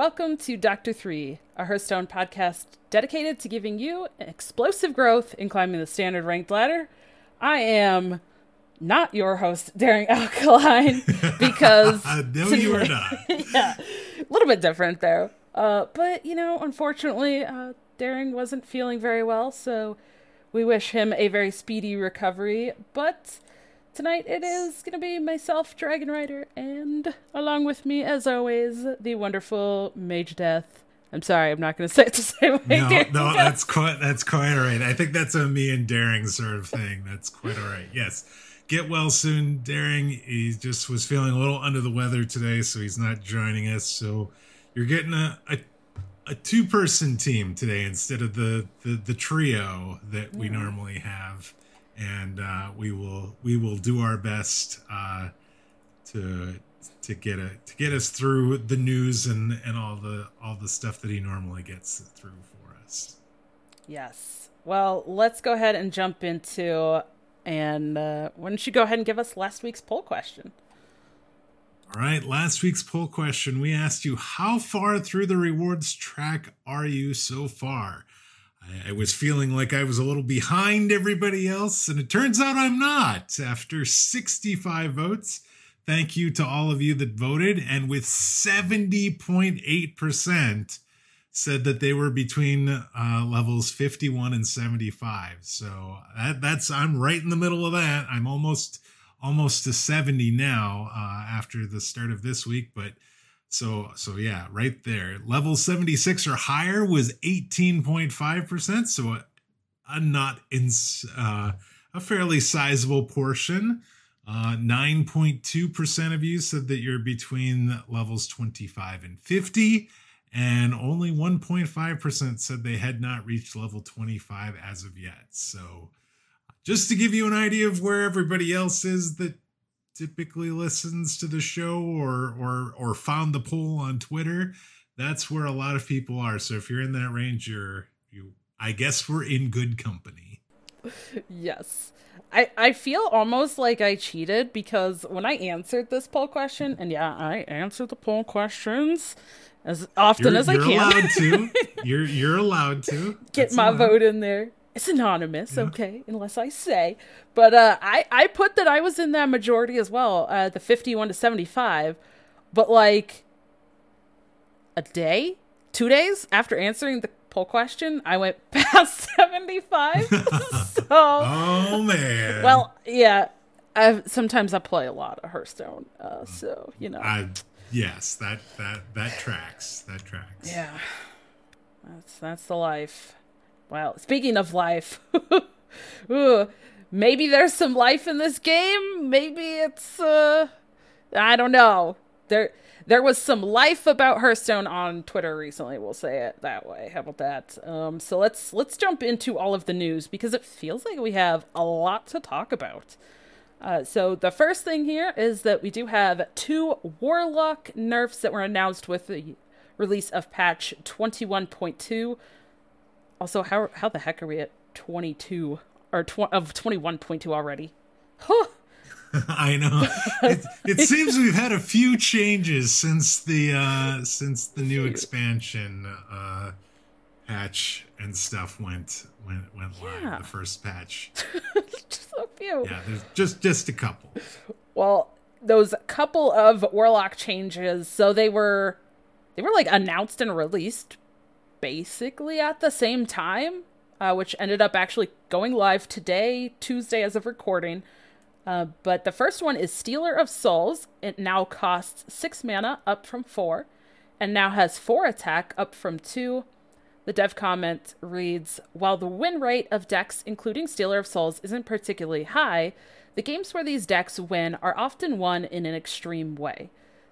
welcome to Doctor Three, a Hearthstone podcast dedicated to giving you explosive growth in climbing the standard ranked ladder. I am not your host, Daring Alkaline, because no, you are not. yeah, a little bit different there. Uh, but you know, unfortunately, uh, Daring wasn't feeling very well, so we wish him a very speedy recovery. But tonight it is going to be myself, Dragon Rider, and along with me, as always, the wonderful Mage Death. I'm sorry, I'm not going to say it the same way. No, Daring no, that's quite that's quite all right. I think that's a me and Daring sort of thing. That's quite all right. Yes. Get well soon, Daring. He just was feeling a little under the weather today, so he's not joining us. So you're getting a a, a two person team today instead of the, the the trio that we normally have, and uh, we will we will do our best uh, to to get a to get us through the news and and all the all the stuff that he normally gets through for us. Yes. Well, let's go ahead and jump into. And uh, why don't you go ahead and give us last week's poll question? All right, last week's poll question we asked you how far through the rewards track are you so far? I, was feeling like I was a little behind everybody else, and it turns out I'm not. After 65 votes, thank you to all of you that voted, and with 70.8% said that they were between uh, levels 51 and 75. So that, that's I'm right in the middle of that. I'm almost almost to 70 now uh, after the start of this week, but so so yeah, right there. Level 76 or higher was 18.5%, so a, a not in uh, a fairly sizable portion. Uh, 9.2% of you said that you're between levels 25 and 50 and only 1.5% said they had not reached level 25 as of yet. So, just to give you an idea of where everybody else is that typically listens to the show or or or found the poll on Twitter, that's where a lot of people are. So if you're in that range, you're you I guess we're in good company. Yes. I, I feel almost like I cheated because when I answered this poll question, and yeah, I answer the poll questions as often You're, as I you're can. allowed to. You're you're allowed to. Get That's my allowed. vote in there. It's anonymous, okay, unless I say. But uh, I I put that I was in that majority as well, uh, the fifty-one to seventy-five. But like a day, two days after answering the poll question, I went past seventy-five. so Oh man. well, yeah. I sometimes I play a lot of Hearthstone, uh, so you know. I yes, that that that tracks. That tracks. Yeah, that's that's the life. Well, speaking of life, ooh, maybe there's some life in this game. Maybe it's uh, I don't know. There there was some life about Hearthstone on Twitter recently. We'll say it that way. How about that? Um, so let's let's jump into all of the news because it feels like we have a lot to talk about. Uh, so the first thing here is that we do have two Warlock nerfs that were announced with the release of patch 21.2. Also, how how the heck are we at 22 or tw- of 21.2 already? Huh. I know. It, it seems we've had a few changes since the uh since the new expansion uh patch and stuff went went went live. Yeah. The first patch. Just a few. Yeah, there's just just a couple. Well, those couple of Warlock changes, so they were they were like announced and released basically at the same time, uh, which ended up actually going live today, Tuesday, as of recording. Uh, but the first one is Stealer of Souls. It now costs six mana, up from four, and now has four attack, up from two. The dev comment reads While the win rate of decks, including Stealer of Souls, isn't particularly high, the games where these decks win are often won in an extreme way.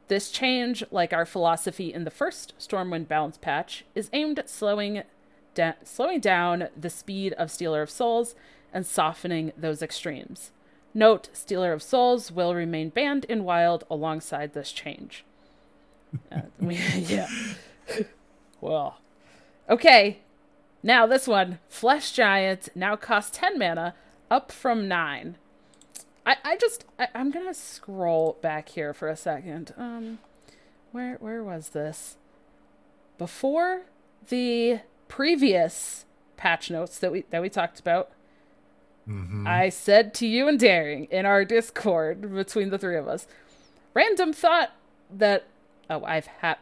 This change, like our philosophy in the first Stormwind balance patch, is aimed at slowing, da- slowing down the speed of Stealer of Souls and softening those extremes. Note, Stealer of Souls will remain banned in Wild alongside this change. Uh, we- yeah. well. Okay. Now this one, Flesh Giant, now costs 10 mana, up from 9. I, I just I, I'm gonna scroll back here for a second. Um where where was this? before the previous patch notes that we that we talked about, Mhm. I said to you and Daring in our Discord between the three of us, random thought that oh I've had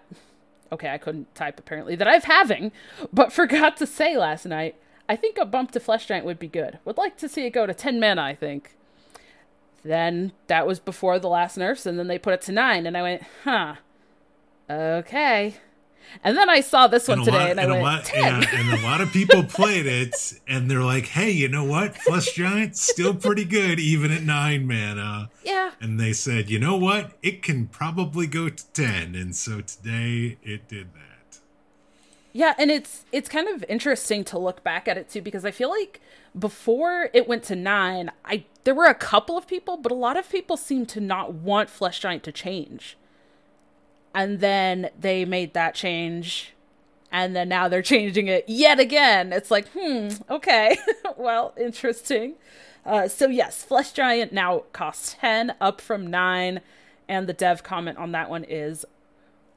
okay I couldn't type apparently that I've having, but forgot to say last night. I think a bump to Flesh Giant would be good. Would like to see it go to ten mana. I think. Then that was before the last nerfs, and then they put it to nine, and I went, huh, okay. And then I saw this one a today, lot- and I and a went, lot, 10. yeah, and a lot of people played it, and they're like, "Hey, you know what? Flesh Giant still pretty good, even at nine mana." yeah. And they said, "You know what? It can probably go to ten." And so today it did that. Yeah, and it's it's kind of interesting to look back at it too because I feel like before it went to 9, I there were a couple of people, but a lot of people seemed to not want Flesh Giant to change. And then they made that change and then now they're changing it yet again. It's like, hmm, okay. well, interesting. Uh, so yes, Flesh Giant now costs 10 up from 9 and the dev comment on that one is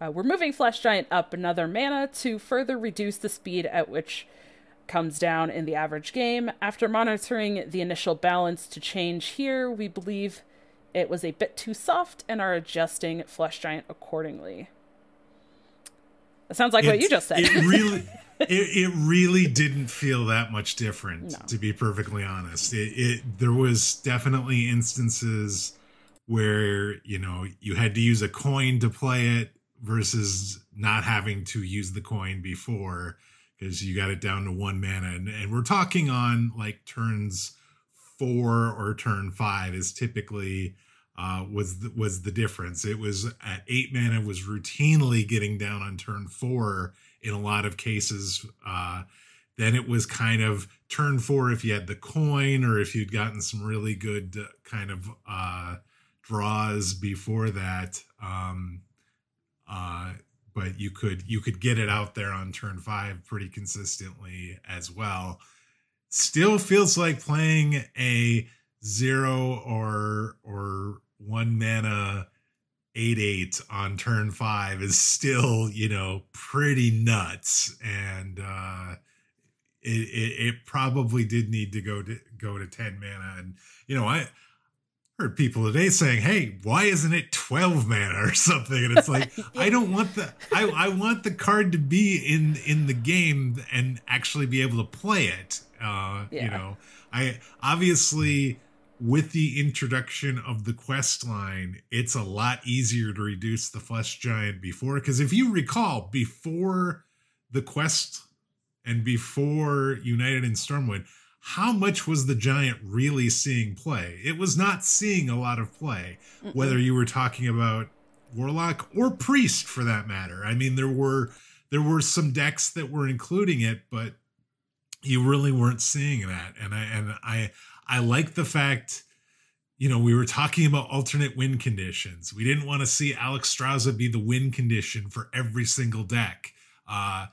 uh, we're moving Flesh Giant up another mana to further reduce the speed at which comes down in the average game. After monitoring the initial balance to change here, we believe it was a bit too soft and are adjusting Flesh Giant accordingly. That sounds like what you just said. It really, it, it really didn't feel that much different, No. to be perfectly honest. It, it there was definitely instances where you know you had to use a coin to play it versus not having to use the coin before because you got it down to one mana, and, and we're talking on like turns four or turn five is typically uh, was the, was the difference. It was at eight mana was routinely getting down on turn four in a lot of cases. Uh, then it was kind of turn four if you had the coin or if you'd gotten some really good uh, kind of uh, draws before that. Um, uh, but you could you could get it out there on turn five pretty consistently as well. Still feels like playing a zero or or one mana eight eight on turn five is still you know pretty nuts and uh it, it it probably did need to go to go to 10 mana and you know i heard people today saying hey why isn't it 12 mana or something and it's like i don't want the i i want the card to be in in the game and actually be able to play it uh Yeah. you know i obviously with the introduction of the quest line, it's a lot easier to reduce the flesh giant before. Because if you recall, before the quest and before United in Stormwind, how much was the giant really seeing play? It was not seeing a lot of play, whether you were talking about warlock or priest for that matter. I mean, there were there were some decks that were including it, but you really weren't seeing that. And I and I I like the fact, you know, we were talking about alternate win conditions. We didn't want to see Alexstrasza be the win condition for every single deck. Uh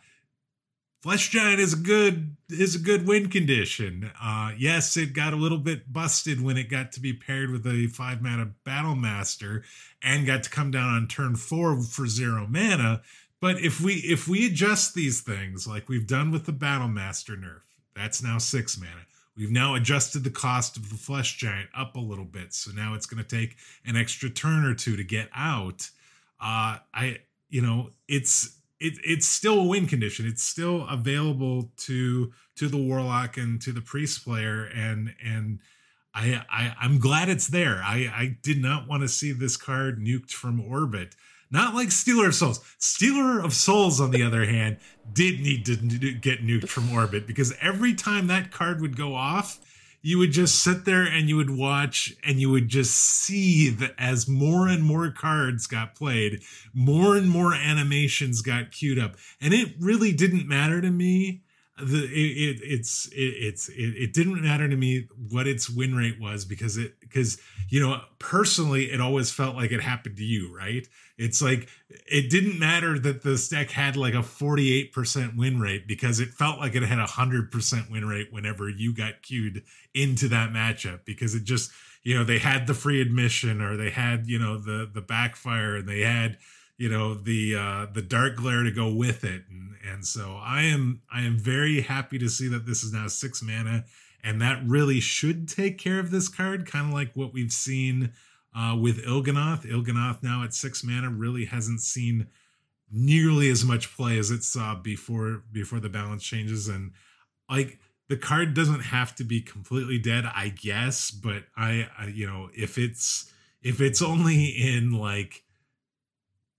Flesh Giant is a good is a good win condition. Uh yes, it got a little bit busted when it got to be paired with a five mana battle master and got to come down on turn four for zero mana. But if we if we adjust these things like we've done with the battle master nerf, that's now six mana. We've now adjusted the cost of the flesh giant up a little bit, so now it's going to take an extra turn or two to get out. Uh, I, you know, it's it, it's still a win condition. It's still available to to the warlock and to the priest player, and and I, I I'm glad it's there. I I did not want to see this card nuked from orbit. Not like Stealer of Souls. Stealer of Souls, on the other hand, did need to get nuked from orbit because every time that card would go off, you would just sit there and you would watch and you would just see that as more and more cards got played, more and more animations got queued up. And it really didn't matter to me. The it, it it's it, it's it, it didn't matter to me what its win rate was because it because you know personally it always felt like it happened to you right? It's like it didn't matter that this deck had like a 48% win rate because it felt like it had a 100% win rate whenever you got queued into that matchup because it just you know they had the free admission or they had you know the the backfire and they had you know the uh the dark glare to go with it. And and so i am i am very happy to see that this is now six mana and that really should take care of this card kind of like what we've seen uh with il'gynoth il'gynoth now at six mana really hasn't seen nearly as much play as it saw before before the balance changes. And like the card doesn't have to be completely dead i guess but i, I you know if it's if it's only in like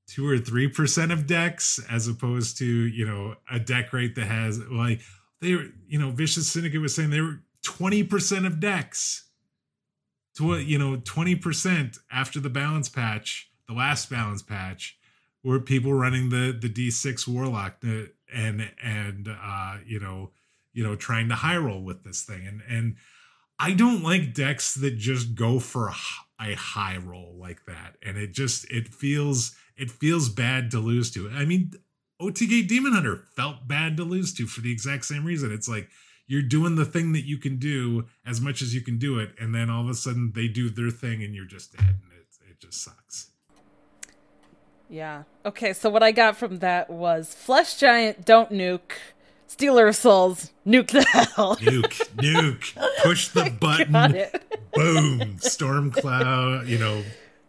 two or three percent of decks as opposed to you know a deck rate that has like they were you know vicious syndicate was saying they were 20% of decks. To what you know 20% after the balance patch the last balance patch were people running the the d6 warlock and and uh you know you know trying to high roll with this thing. And and i don't like decks that just go for a high roll like that. And it just it feels it feels bad to lose to i mean otk demon hunter felt bad to lose to for the exact same reason it's like you're doing the thing that you can do as much as you can do it and then all of a sudden they do their thing and you're just dead and it, it just sucks yeah okay so what i got from that was flesh giant don't nuke Stealer of Souls, nuke the hell. Nuke, nuke. Push the button. Boom. Storm cloud, you know,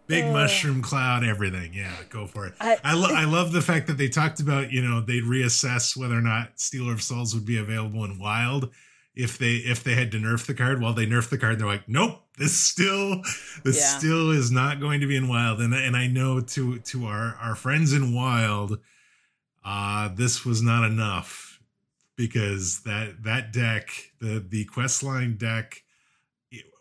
big uh, mushroom cloud, everything. Yeah, go for it. I, I, lo- I love the fact that they talked about, you know, they'd reassess whether or not Stealer of Souls would be available in Wild if they if they had to nerf the card. While they nerf the card, they're like, nope, this still this yeah. still is not going to be in Wild. And and I know to to our our friends in Wild, uh, this was not enough because that that deck, the the questline deck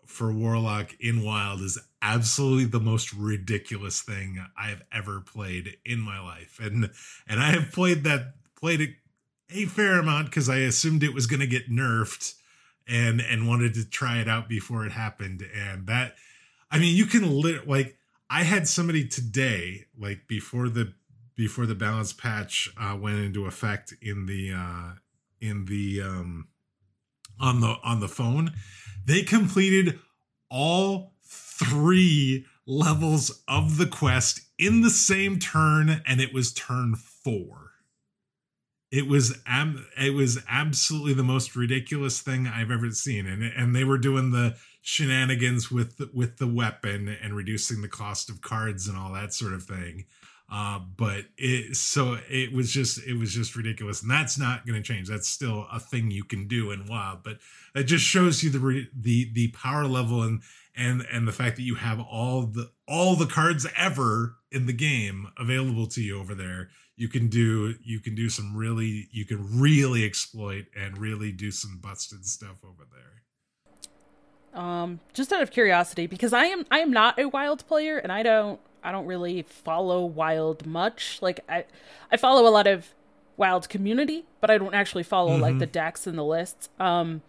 for Warlock in Wild is absolutely the most ridiculous thing I've ever played in my life. And and I have played that played it a fair amount because I assumed it was going to get nerfed and and wanted to try it out before it happened and that I mean you can lit like I had somebody today like before the before the balance patch uh, went into effect in the uh, in the um on the on the phone they completed all three levels of the quest in the same turn and it was turn 4 it was ab- it was absolutely the most ridiculous thing i've ever seen and and they were doing the shenanigans with with the weapon and reducing the cost of cards and all that sort of thing uh, but it so it was just it was just ridiculous, and that's not going to change. That's still a thing you can do in WoW, but it just shows you the the the power level and and and the fact that you have all the all the cards ever in the game available to you over there. You can do you can do some really you can really exploit and really do some busted stuff over there. Um, just out of curiosity, because I am I am not a wild player, and I don't I don't really follow Wild much. Like I I follow a lot of Wild community, but I don't actually follow mm-hmm. like the decks and the lists. Um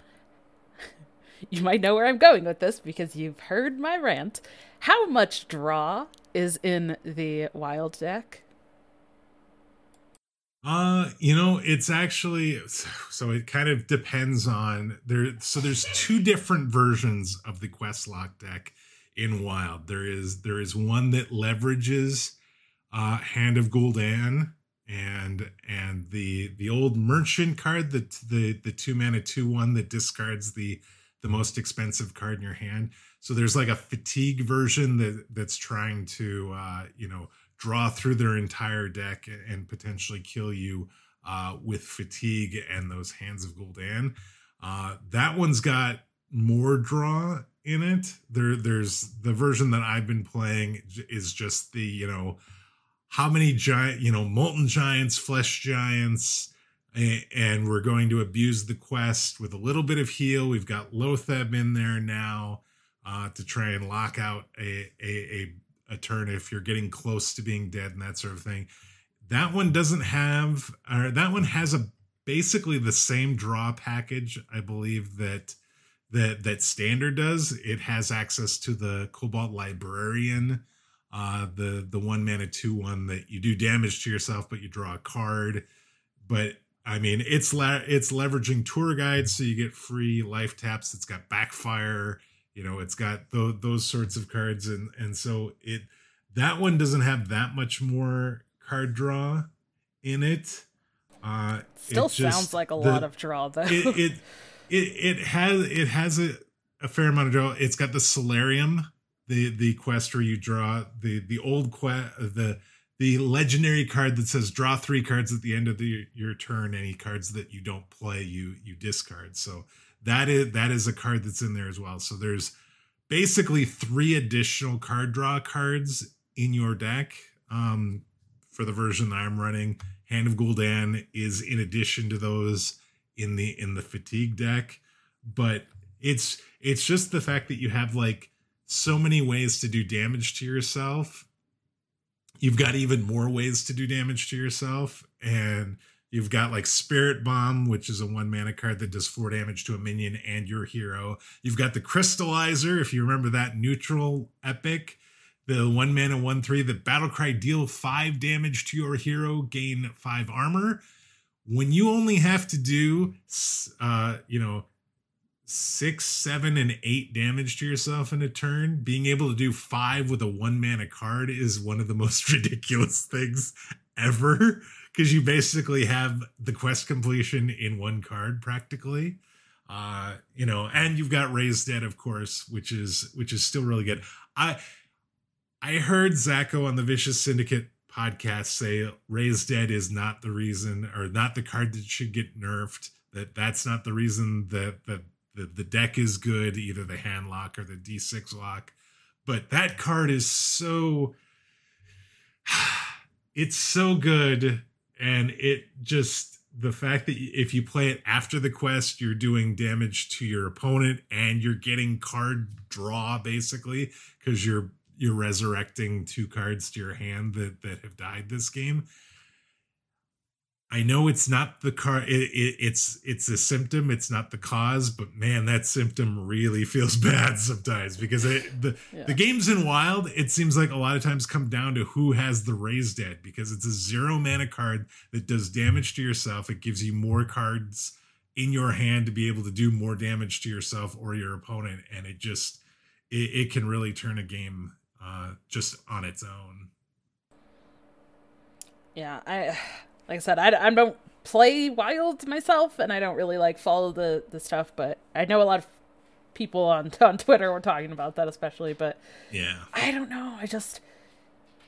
you might know where I'm going with this because you've heard my rant. How much draw is in the Wild deck? Uh, you know, it's actually so it kind of depends on there. So there's two different versions of the quest lock deck in Wild. There is there is one that leverages uh, Hand of Gul'dan and and the the old merchant card, the the the two mana two one that discards the the most expensive card in your hand. So there's like a fatigue version that that's trying to uh, you know draw through their entire deck and potentially kill you uh, with fatigue and those hands of Gul'dan. Uh, that one's got more draw in it. There, there's the version that I've been playing is just the you know how many giant you know molten giants, flesh giants, and we're going to abuse the quest with a little bit of heal. We've got Loatheb in there now uh, to try and lock out a, a a a turn if you're getting close to being dead and that sort of thing. That one doesn't have, or that one has a basically the same draw package, I believe that that that standard does. It has access to the Kobold Librarian, uh, the the one mana two one that you do damage to yourself, but you draw a card. But I mean, it's la- it's leveraging tour guides, so you get free life taps. It's got backfire. You know, it's got th- those sorts of cards, and and so it that one doesn't have that much more card draw in it. Uh, Still it just- sounds like a the- lot of draw though. it, it it it has it has a, a fair amount of draw. It's got the Soularium, the the quest where you draw the the old quest the the legendary card that says draw three cards at the end of the, your turn. Any cards that you don't play, you you discard. So that is that is a card that's in there as well. So there's basically three additional card draw cards in your deck. Um, for the version that I'm running, Hand of Gul'dan is in addition to those in the in the fatigue deck but it's it's just the fact that you have like so many ways to do damage to yourself. You've got even more ways to do damage to yourself and you've got like spirit bomb which is a one mana card that does four damage to a minion and your hero. You've got the crystallizer if you remember that neutral epic the one mana one three the battle cry deal five damage to your hero gain five armor when you only have to do uh you know six seven and eight damage to yourself in a turn being able to do five with a one mana card is one of the most ridiculous things ever because you basically have the quest completion in one card practically. Uh you know and you've got raised dead of course which is which is still really good. I i heard zacho on the vicious syndicate podcast say raised dead is not the reason or not the card that should get nerfed that that's not the reason that that the, the deck is good either the hand lock or the d6 lock. But that card is so it's so good and it just the fact that if you play it after the quest you're doing damage to your opponent and you're getting card draw basically because you're you're resurrecting two cards to your hand that that have died this game I know it's not the car. It, it, it's it's a symptom. It's not the cause. But man, that symptom really feels bad sometimes because it, the Yeah. the games in Wild. It seems like a lot of times come down to who has the raised dead because it's a zero mana card that does damage to yourself. It gives you more cards in your hand to be able to do more damage to yourself or your opponent, and it just it, it can really turn a game uh, just on its own. yeah, I like I said, I, I don't play Wild myself, and I don't really like follow the the stuff. But I know a lot of people on on Twitter were talking about that, especially. But Yeah. I don't know. I just,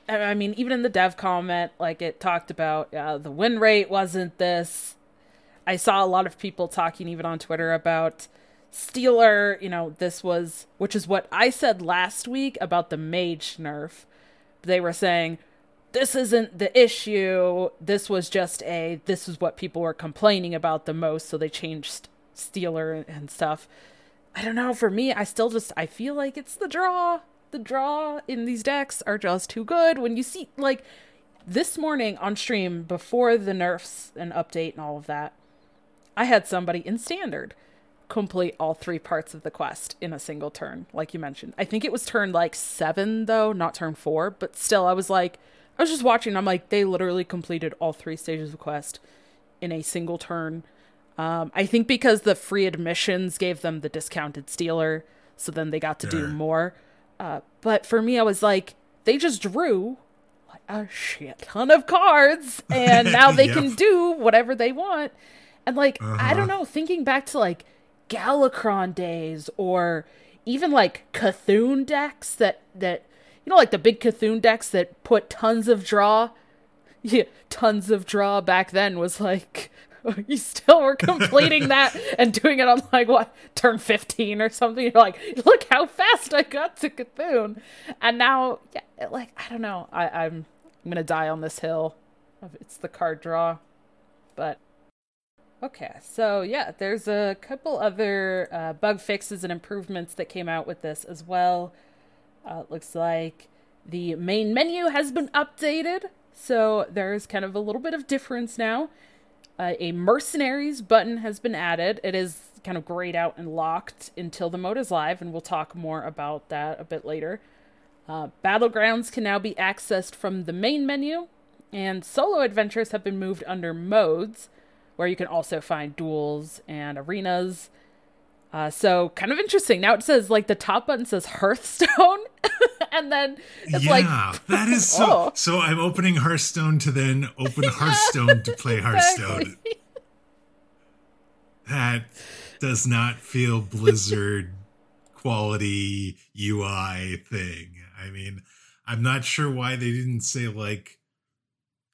I I mean, even in the dev comment, like it talked about uh, the win rate wasn't this. I saw a lot of people talking even on Twitter about Stealer. You know, this was, which is what I said last week about the mage nerf. They were saying this isn't the issue. This was just a. This is what people were complaining about the most, so they changed Stealer and, stuff. I don't know. For me, I still just I feel like it's the draw. The draw in these decks are just too good. When you see like this morning on stream before the nerfs and update and all of that, I had somebody in standard complete all three parts of the quest in a single turn, like you mentioned. I think it was turn like seven though, not turn four, but still I was like I was just watching, I'm like, they literally completed all three stages of the quest in a single turn. Um, I think because the free admissions gave them the discounted stealer, so then they got to do more. Uh, but for me, I was like, they just drew like a shit ton of cards, and now they can do whatever they want. And like, I Uh-huh. don't know, thinking back to like Galakrond days or even like C'Thun decks that that you know like the big C'Thun decks that put tons of draw. Yeah, tons of draw back then was like you still were completing that and doing it on like what turn 15 or something you're like look how fast i got to C'Thun. and now yeah like i don't know I, i'm i'm gonna die on this hill it's the card draw but okay so yeah there's a couple other uh, bug fixes and improvements that came out with this as well uh, it looks like the main menu has been updated so there's kind of a little bit of difference now uh, a mercenaries button has been added. It is kind of grayed out and locked until the mode is live, and we'll talk more about that a bit later. Uh, battlegrounds can now be accessed from the main menu, and solo adventures have been moved under modes, where you can also find duels and arenas. Uh, so kind of interesting. Now it says like the top button says Hearthstone, and then it's yeah, like that is so. Oh. So I'm opening Hearthstone to then open Hearthstone to play Hearthstone. Exactly. That does not feel Blizzard quality UI thing. I mean, I'm not sure why they didn't say like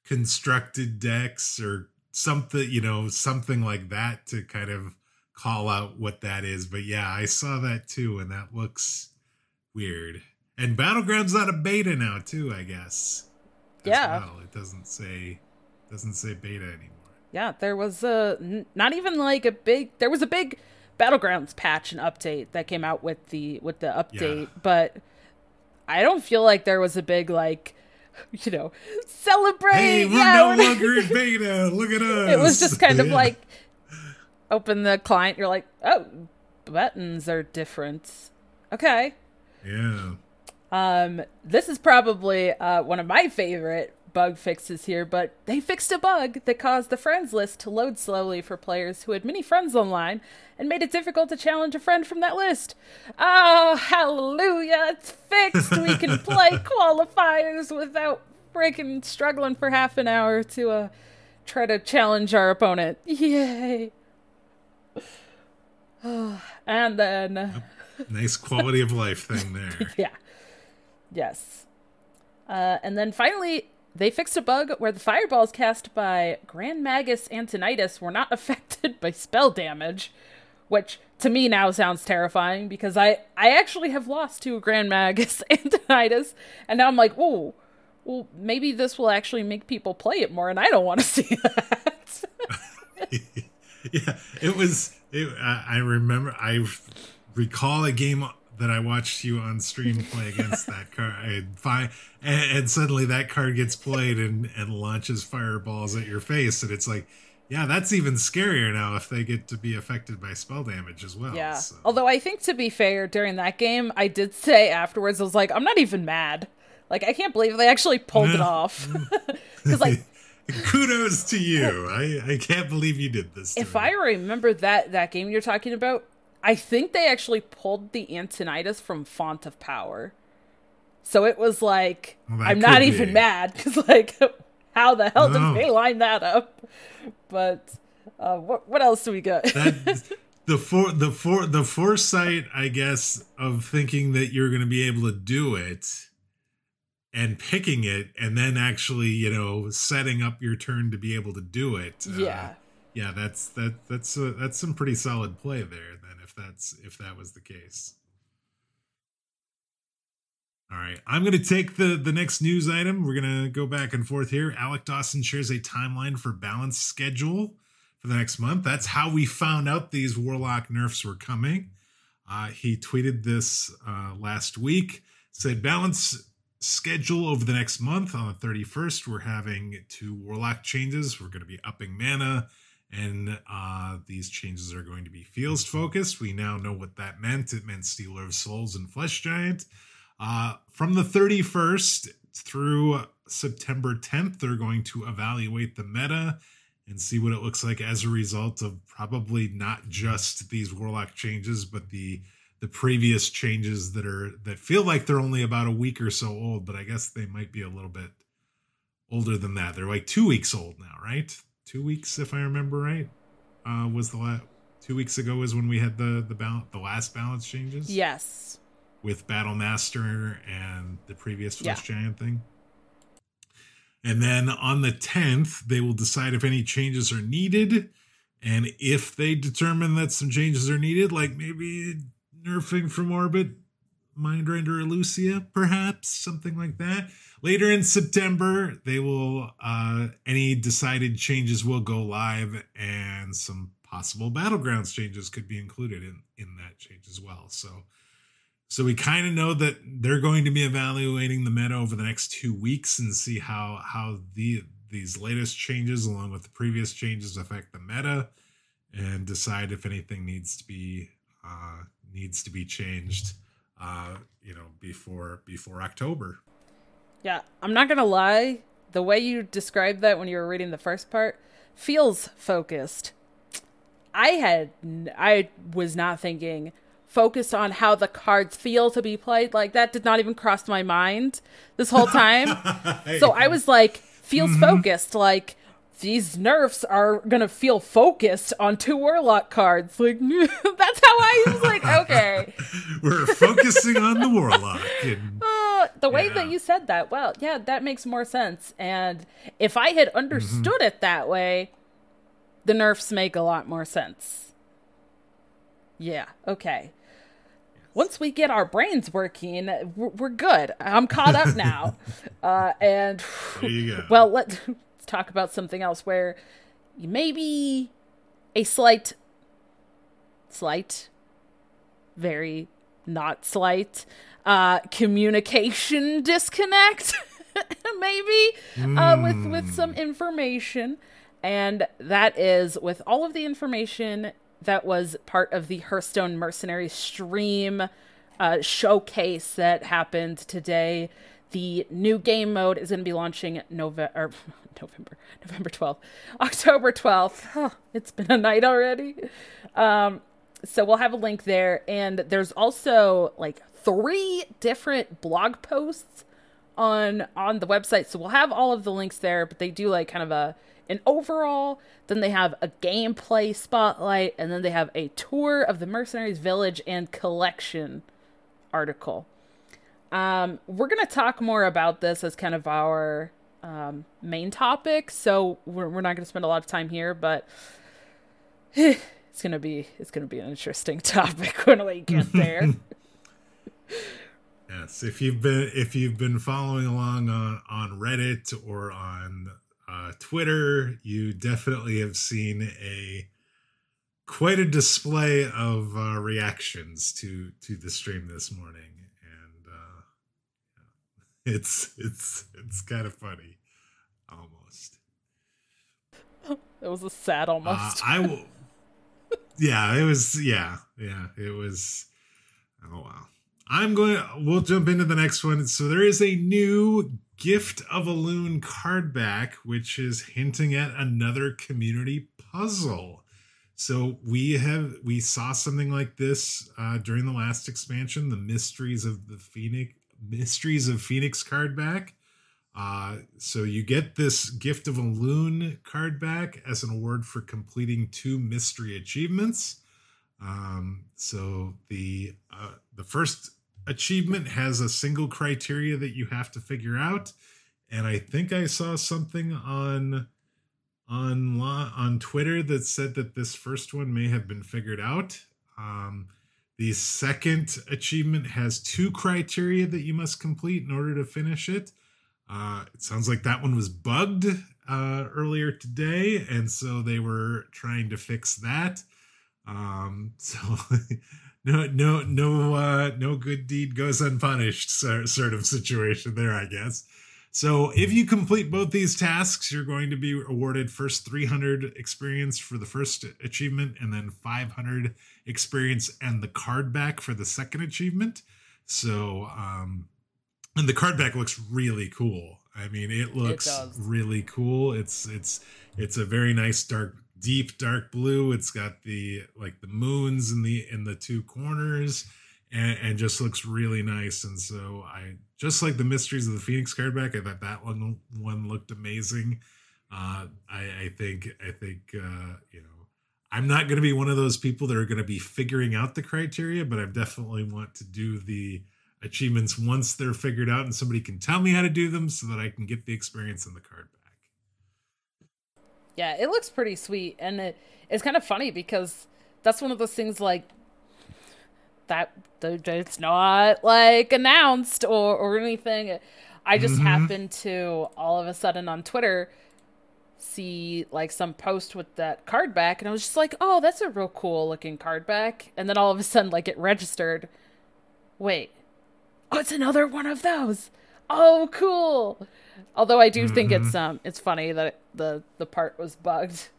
constructed decks or something, you know, something like that to kind of call out what that is. But yeah, I saw that too, and that looks weird. And Battlegrounds not a beta now too, I guess. Yeah. well. it doesn't say doesn't say beta anymore. Yeah, there was a n- not even like a big. There was a big battlegrounds patch and update that came out with the with the update, but I don't feel like there was a big like, you know, celebrate. Hey, we're yeah, no longer in beta. Look at us. it was just kind of Yeah. like open the client. You're like, oh, buttons are different. Okay. Yeah. Um, this is probably uh, one of my favorite bug fixes here, but they fixed a bug that caused the friends list to load slowly for players who had many friends online and made it difficult to challenge a friend from that list. Oh, hallelujah! It's fixed. We can play qualifiers without freaking struggling for half an hour to uh try to challenge our opponent. Yay! and then. Nice quality of life thing there. Yeah. Yes. Uh, and then finally, they fixed a bug where the fireballs cast by Grand Magus Antonidas were not affected by spell damage, which to me now sounds terrifying because I, I actually have lost to Grand Magus Antonidas, and now I'm like, oh, well, maybe this will actually make people play it more, and I don't want to see that. yeah, it was. It, I, I remember. I recall a game that I watched you on stream play against that card. And, fi- and, and suddenly that card gets played and and launches fireballs at your face, and it's like, yeah, that's even scarier now if they get to be affected by spell damage as well. Yeah. so. Although I think to be fair, during that game, I did say afterwards, I was like, I'm not even mad. Like, I can't believe they actually pulled it off. Because, like, Kudos to you. I, I can't believe you did this. if me. I remember that that game you're talking about, I think they actually pulled the Antonidas from Font of Power. So it was like, Well, I'm not could even be. mad because, like, how the hell No. did they line that up? But uh, what what else do we got? that the for the for the foresight, I guess, of thinking that you're going to be able to do it and picking it, and then actually, you know, setting up your turn to be able to do it. uh, yeah. yeah, that's that that's uh, that's some pretty solid play there. That's if that was the case. All right, I'm going to take the the next news item. We're going to go back and forth here. Alec Dawson shares a timeline for balance schedule for the next month. That's how we found out these Warlock nerfs were coming. Uh, he tweeted this uh, last week. Said balance schedule over the next month on the 31st. We're having two Warlock changes. We're going to be upping mana, and uh, these changes are going to be fields focused. We now know what that meant. It meant Stealer of Souls and Flesh Giant. Uh, from the 31st through September 10th, they're going to evaluate the meta and see what it looks like as a result of probably not just these warlock changes, but the the previous changes that are that feel like they're only about a week or so old, but I guess they might be a little bit older than that. They're like two weeks old now, right? Two weeks, if I remember right. Uh, was the last two weeks ago was when we had the the balance the last balance changes Yes. with Battle Master and the previous Flesh Yeah. Giant thing. And then on the 10th, they will decide if any changes are needed. And if they determine that some changes are needed, like maybe nerfing from orbit, Mindrender Illucia, perhaps, something like that. Later in September, they will uh any decided changes will go live and some possible battlegrounds changes could be included in in that change as well. So so we kind of know that they're going to be evaluating the meta over the next two weeks and see how how the these latest changes, along with the previous changes, affect the meta, and decide if anything needs to be uh, needs to be changed. Uh, you know, before before October. Yeah, I'm not gonna lie. The way you described that when you were reading the first part feels focused. I had I was not thinking focused on how the cards feel to be played. Like that did not even cross my mind this whole time. so I was like, feels mm-hmm. focused. Like these nerfs are gonna feel focused on two warlock cards. Like that's how I was like, okay, we're focusing on the warlock. And, uh, the way yeah. that you said that, well, yeah, that makes more sense. And if I had understood mm-hmm. it that way, the nerfs make a lot more sense. Yeah. Okay. Once we get our brains working, we're, good. I'm caught up now. uh, and well, let talk about something else where maybe a slight, slight, very not slight uh, communication disconnect, maybe mm. uh, with with some hmm. information, and that is with all of the information that was part of the Hearthstone Mercenary stream uh, showcase that happened today. The new game mode is going to be launching November, November, November 12th, October 12th. Oh, it's been a night already. Um, so we'll have a link there. And there's also like three different blog posts on on the website. So we'll have all of the links there, but they do like kind of a an overall, then they have a gameplay spotlight, and then they have a tour of the Mercenaries Village and collection article. Um, we're going to talk more about this as kind of our um, main topic, so we're, we're not going to spend a lot of time here, but it's going to be it's going to be an interesting topic when we get there. yes, if you've been if you've been following along on on Reddit or on uh, Twitter, you definitely have seen a quite a display of uh, reactions to to the stream this morning, it's it's it's kind of funny, almost. It was a sad almost. Uh, I will. yeah, it was. Yeah, yeah, it was. Oh wow. I'm going. We'll jump into the next one. So there is a new Gift of a loon card back, which is hinting at another community puzzle. So we have we saw something like this uh, during the last expansion, the Mysteries of the Phoenix Mysteries of Phoenix card back. Uh, so you get this Gift of a Loon card back as an award for completing two mystery achievements. Um, so the uh, the first achievement has a single criteria that you have to figure out and i think i saw something on on on twitter that said that this first one may have been figured out um, the second achievement has two criteria that you must complete in order to finish it. Uh, it sounds like that one was bugged uh, earlier today and so they were trying to fix that. Um, so no no no uh no good deed goes unpunished sort of situation there i guess so if you complete both these tasks you're going to be awarded first 300 experience for the first achievement and then 500 experience and the card back for the second achievement so um and the card back looks really cool i mean it looks it really cool it's it's it's a very nice dark deep dark blue. It's got the like the moons in the in the two corners, and, and just looks really nice. And so I just like the mysteries of the Phoenix card back. I thought that one one looked amazing. Uh, I, I think I think uh, you know I'm not going to be one of those people that are going to be figuring out the criteria, but I definitely want to do the achievements once they're figured out and somebody can tell me how to do them so that I can get the experience in the card back. Yeah, it looks pretty sweet, and it, it's kind of funny because that's one of those things like that it's not like announced or or anything. I just mm-hmm. happened to all of a sudden on Twitter see like some post with that card back and I was just like, "Oh, that's a real cool looking card back." And then all of a sudden like it registered. Wait. Oh, it's another one of those. Oh, cool. Although I do mm-hmm. think it's um it's funny that it, the the part was bugged.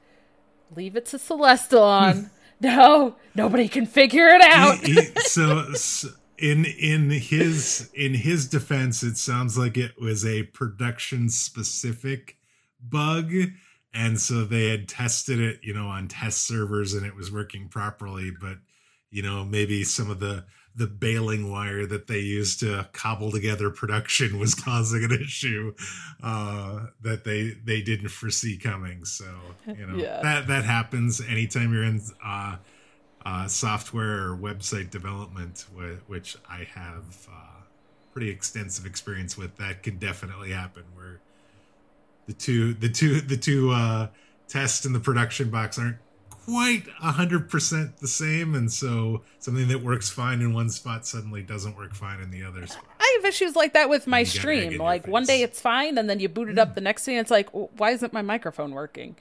Leave it to Celestalon. no, nobody can figure it out. he, he, so, so in in his in his defense, it sounds like it was a production specific bug and so they had tested it, you know, on test servers, and it was working properly. But you know, maybe some of the the baling wire that they used to cobble together production was causing an issue uh, that they they didn't foresee coming. So you know yeah. that that happens anytime you're in uh, uh, software or website development, which I have uh, pretty extensive experience with. That can definitely happen where the two the two the two uh, tests in the production box aren't quite a 100% the same and so something that works fine in one spot suddenly doesn't work fine in the other spot. I have issues like that with my stream. like one day it's fine and then you boot it up hmm. the next day and it's like why isn't my microphone working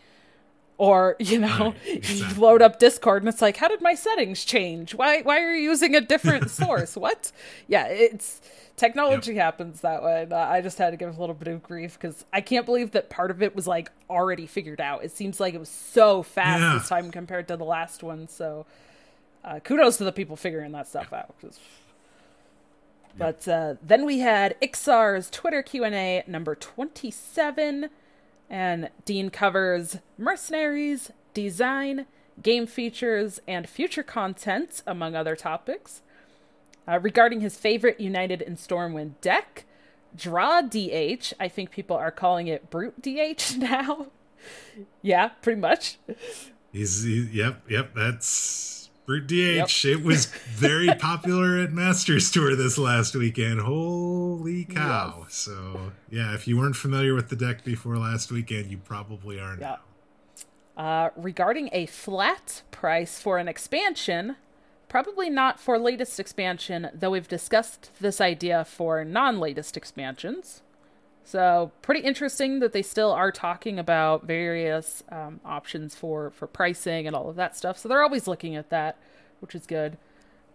or you know right, exactly. you load up discord and it's like how did my settings change why why are you using a different source what yeah it's technology yep. happens that way. I just had to give a little bit of grief because I can't believe that part of it was like already figured out. It seems like it was so fast yeah. this time compared to the last one. So uh, kudos to the people figuring that stuff out. But uh, then we had Iksar's Twitter Q and A number twenty seven, and Dean covers mercenaries, design, game features, and future content, among other topics. Uh, regarding his favorite United in Stormwind deck, Draw DH. I think people are calling it Brute DH now. yeah, pretty much. He's he, yep, yep. That's Brute DH. Yep. it was very popular at Masters Tour this last weekend. Holy cow! Yes. So yeah, if you weren't familiar with the deck before last weekend, you probably are now. Uh, regarding a flat price for an expansion, Probably not for latest expansion, though we've discussed this idea for non latest expansions. So, pretty interesting that they still are talking about various um, options for, for pricing and all of that stuff. So, they're always looking at that, which is good.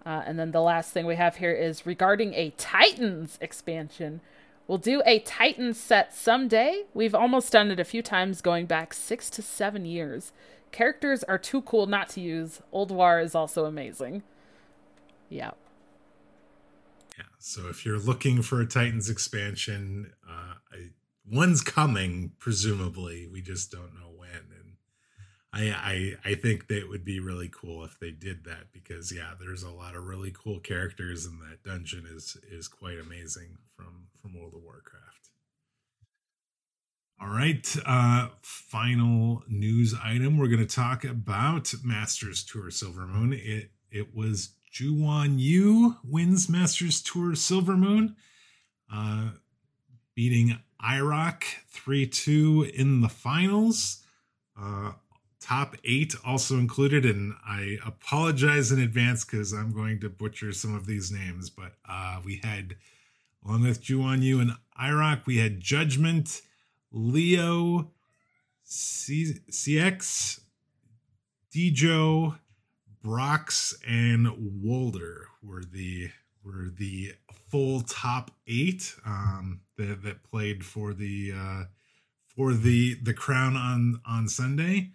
Uh, and then the last thing we have here is regarding a Titans expansion. We'll do a Titans set someday. We've almost done it a few times, going back six to seven years. Characters are too cool not to use. Ulduar is also amazing. Yeah. So if you're looking for a Titans expansion, uh, I, one's coming, presumably. We just don't know when. And I, I I think that it would be really cool if they did that because yeah, there's a lot of really cool characters, and that dungeon is is quite amazing from from World of Warcraft. All right, uh, final news item. We're going to talk about Masters Tour Silvermoon. It it was Juwon Yu wins Masters Tour Silvermoon, uh, beating IROC 3 2 in the finals. Uh, top eight also included, and I apologize in advance because I'm going to butcher some of these names. But uh, we had, along with Juwon Yu and IROC, we had Judgment. Leo, C- CX, Dijo, Brox, and Wolder were the were the full top eight um, that that played for the uh, for the the crown on on Sunday.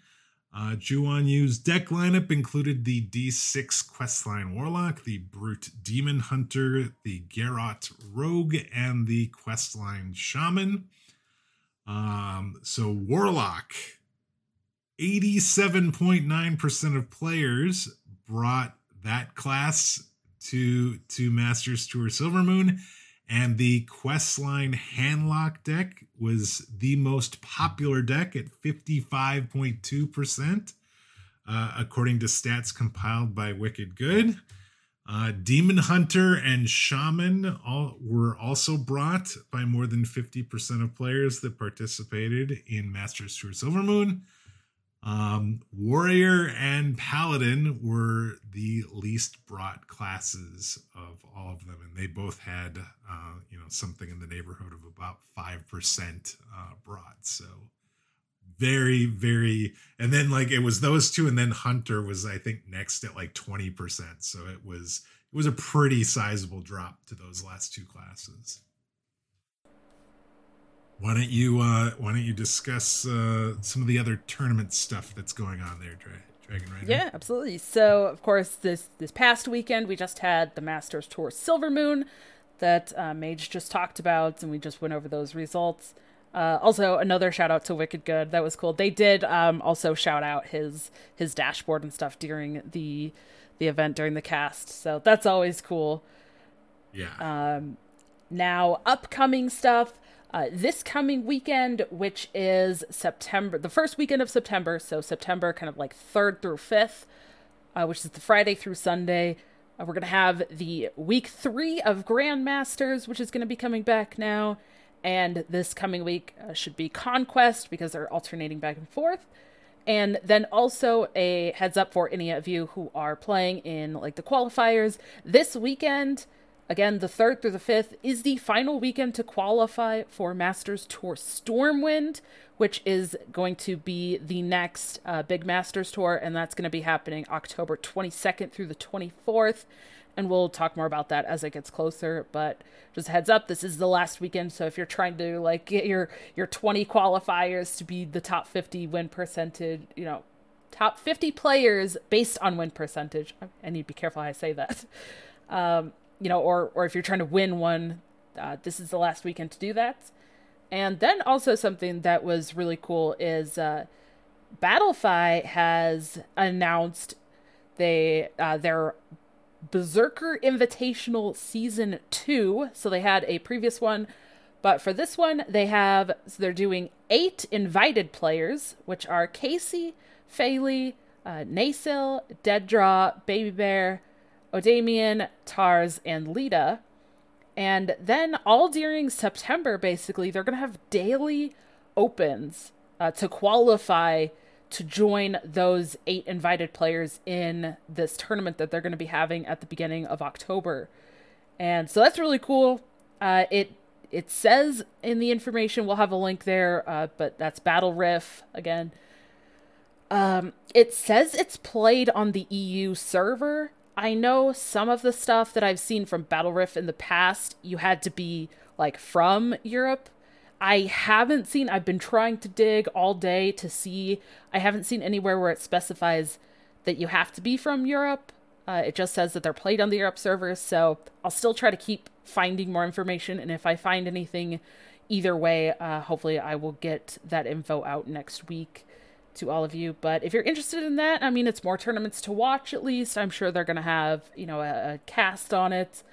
Uh, Juwon Yu's deck lineup included the D6 Questline Warlock, the Brute Demon Hunter, the Garrote Rogue, and the Questline Shaman. Um, so Warlock, 87.9% of players brought that class to to Masters Tour Silvermoon, and the Questline Handlock deck was the most popular deck at 55.2%, uh, according to stats compiled by Wicked Good. Uh, Demon Hunter and Shaman all were also brought by more than 50% of players that participated in Masters Tour Silvermoon. Um, Warrior and Paladin were the least brought classes of all of them, and they both had, uh, you know, something in the neighborhood of about five percent uh, brought. So very very and then like it was those two and then hunter was i think next at like 20% so it was it was a pretty sizable drop to those last two classes why don't you uh why don't you discuss uh some of the other tournament stuff that's going on there Dra- dragon rider yeah absolutely so of course this this past weekend we just had the masters tour silver moon that uh, mage just talked about and we just went over those results Uh, also, another shout out to Wicked Good. That was cool. They did um, also shout out his his dashboard and stuff during the the event during the cast. So that's always cool. Yeah. Um, now, upcoming stuff. Uh, this coming weekend, which is September, the first weekend of September, so September kind of like 3rd through 5th, uh, which is the Friday through Sunday. Uh, we're going to have the week three of Grandmasters, which is going to be coming back now. And this coming week uh, should be Conquest because they're alternating back and forth. And then also a heads up for any of you who are playing in like the qualifiers this weekend Again, the 3rd through the 5th is the final weekend to qualify for Masters Tour Stormwind, which is going to be the next uh, big Masters Tour, and that's going to be happening October 22nd through the 24th. And we'll talk more about that as it gets closer. But just heads up, this is the last weekend. So if you're trying to like get your your 20 qualifiers to be the top 50 win percentage, you know, top 50 players based on win percentage. I need to be careful how I say that. Um, you know, or or if you're trying to win one, uh, this is the last weekend to do that. And then also something that was really cool is uh, Battlefy has announced they uh, their Berserker Invitational Season Two. So they had a previous one, but for this one they have so they're doing eight invited players, which are Casey, Faylee, uh, Nasil, Dead Draw, Baby Bear, Odamian, Tars, and Lita. And then all during September, basically, they're going to have daily opens uh, to qualify to join those eight invited players in this tournament that they're going to be having at the beginning of October. And so that's really cool. Uh, it it says in the information we'll have a link there, uh, but that's Battlefy again. Um, it says it's played on the EU server, I know some of the stuff that I've seen from Battlefy in the past, you had to be like from Europe. I haven't seen, I've been trying to dig all day to see. I haven't seen anywhere where it specifies that you have to be from Europe. Uh, it just says that they're played on the Europe servers. So I'll still try to keep finding more information. And if I find anything either way, uh, hopefully I will get that info out next week to all of you. But if you're interested in that, I mean, it's more tournaments to watch at least. I'm sure they're going to have, you know, a, a cast on it.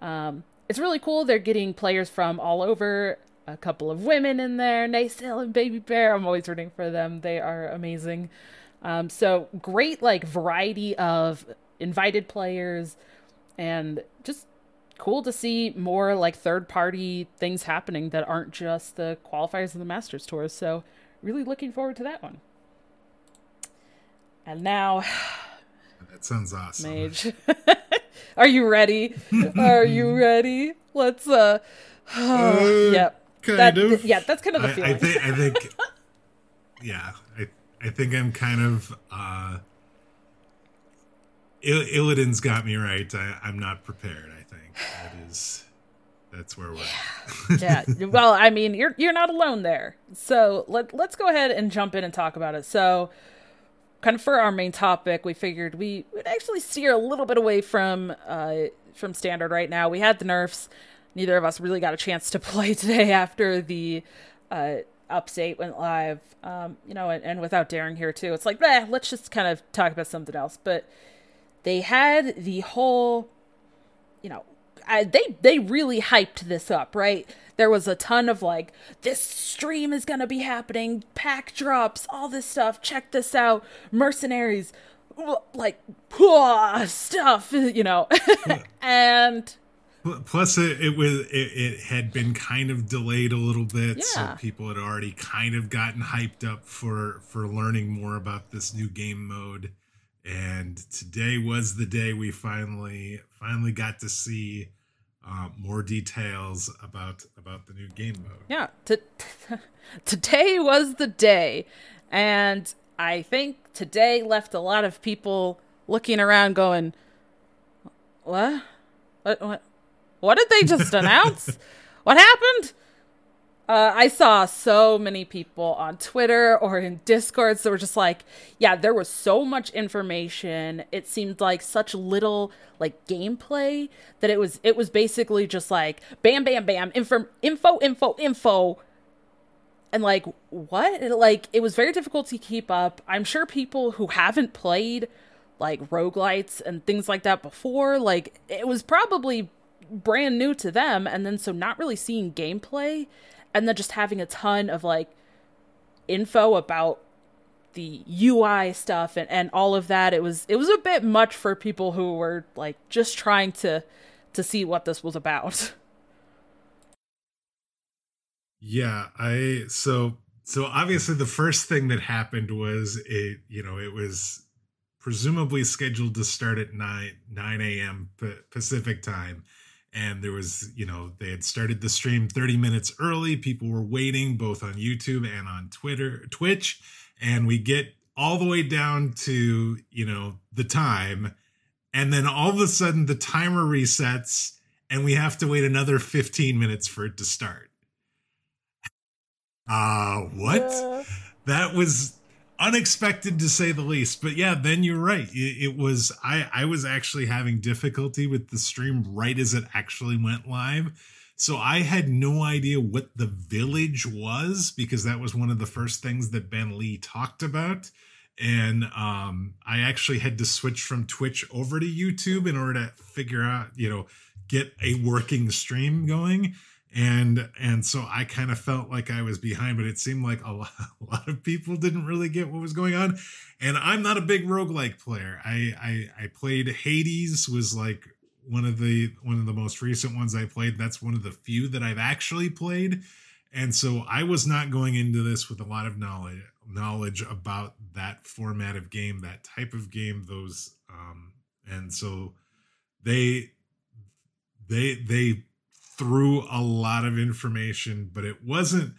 Um, it's really cool. They're getting players from all over, a couple of women in there, Nasil and Baby Bear. I'm always rooting for them. They are amazing. Um, so great, like, variety of invited players and just cool to see more like third party things happening that aren't just the qualifiers and the Masters tours. So really looking forward to that one. And now. That sounds awesome. Mage. Are you ready? Are you ready? Let's, uh. uh yep. Kind that, of. yeah, that's kind of the I, feeling. I think, I think, yeah, I, I think I'm kind of, uh, Il- Illidan's got me right. I, I'm not prepared. I think that is, that's where we're. yeah. Well, I mean, you're you're not alone there. So let let's go ahead and jump in and talk about it. So, kind of for our main topic, we figured we would actually steer a little bit away from uh, from standard right now. We had the nerfs. Neither of us really got a chance to play today after the uh, update went live. Um, you know, and, and without daring here too, it's like, eh, let's just kind of talk about something else. But they had the whole, you know, I, they they really hyped this up, right? There was a ton of like, this stream is gonna be happening, pack drops, all this stuff. Check this out, mercenaries, like stuff, you know, and plus it, it was it, it, had been kind of delayed a little bit Yeah. so people had already kind of gotten hyped up for for learning more about this new game mode and today was the day we finally finally got to see uh, more details about about the new game mode yeah, t- today was the day, and I think today left a lot of people looking around, going, "What? What? What? What did they just announce? what happened?" Uh, I saw so many people on Twitter or in Discords that were just like, yeah, there was so much information. It seemed like such little like gameplay that it was it was basically just like bam bam bam info info info info. And like what? Like it was very difficult to keep up. I'm sure people who haven't played like roguelites and things like that before like it was probably brand new to them and then so not really seeing gameplay and then just having a ton of like info about the UI stuff and, and all of that it was it was a bit much for people who were like just trying to to see what this was about Yeah, I so so obviously the first thing that happened was it you know it was presumably scheduled to start at 9 9 a.m. Pacific time and there was you know they had started the stream 30 minutes early. People were waiting both on youtube and on twitter twitch and we get all the way down to you know the time and then all of a sudden the timer resets and we have to wait another 15 minutes for it to start. Uh what? Yeah. that was unexpected to say the least. But yeah then you're right. It, it, was i i was actually having difficulty with the stream right as it actually went live. So i had no idea what the village was because that was one of the first things that ben lee talked about. And um i actually had to switch from twitch over to youtube in order to figure out you know get a working stream going and and so i kind of felt like i was behind but it seemed like a lot, a lot of people didn't really get what was going on. And i'm not a big roguelike player. I, I i played hades was like one of the one of the most recent ones i played. That's one of the few that i've actually played. And so i was not going into this with a lot of knowledge knowledge about that format of game that type of game those um and so they they they through a lot of information, but it wasn't.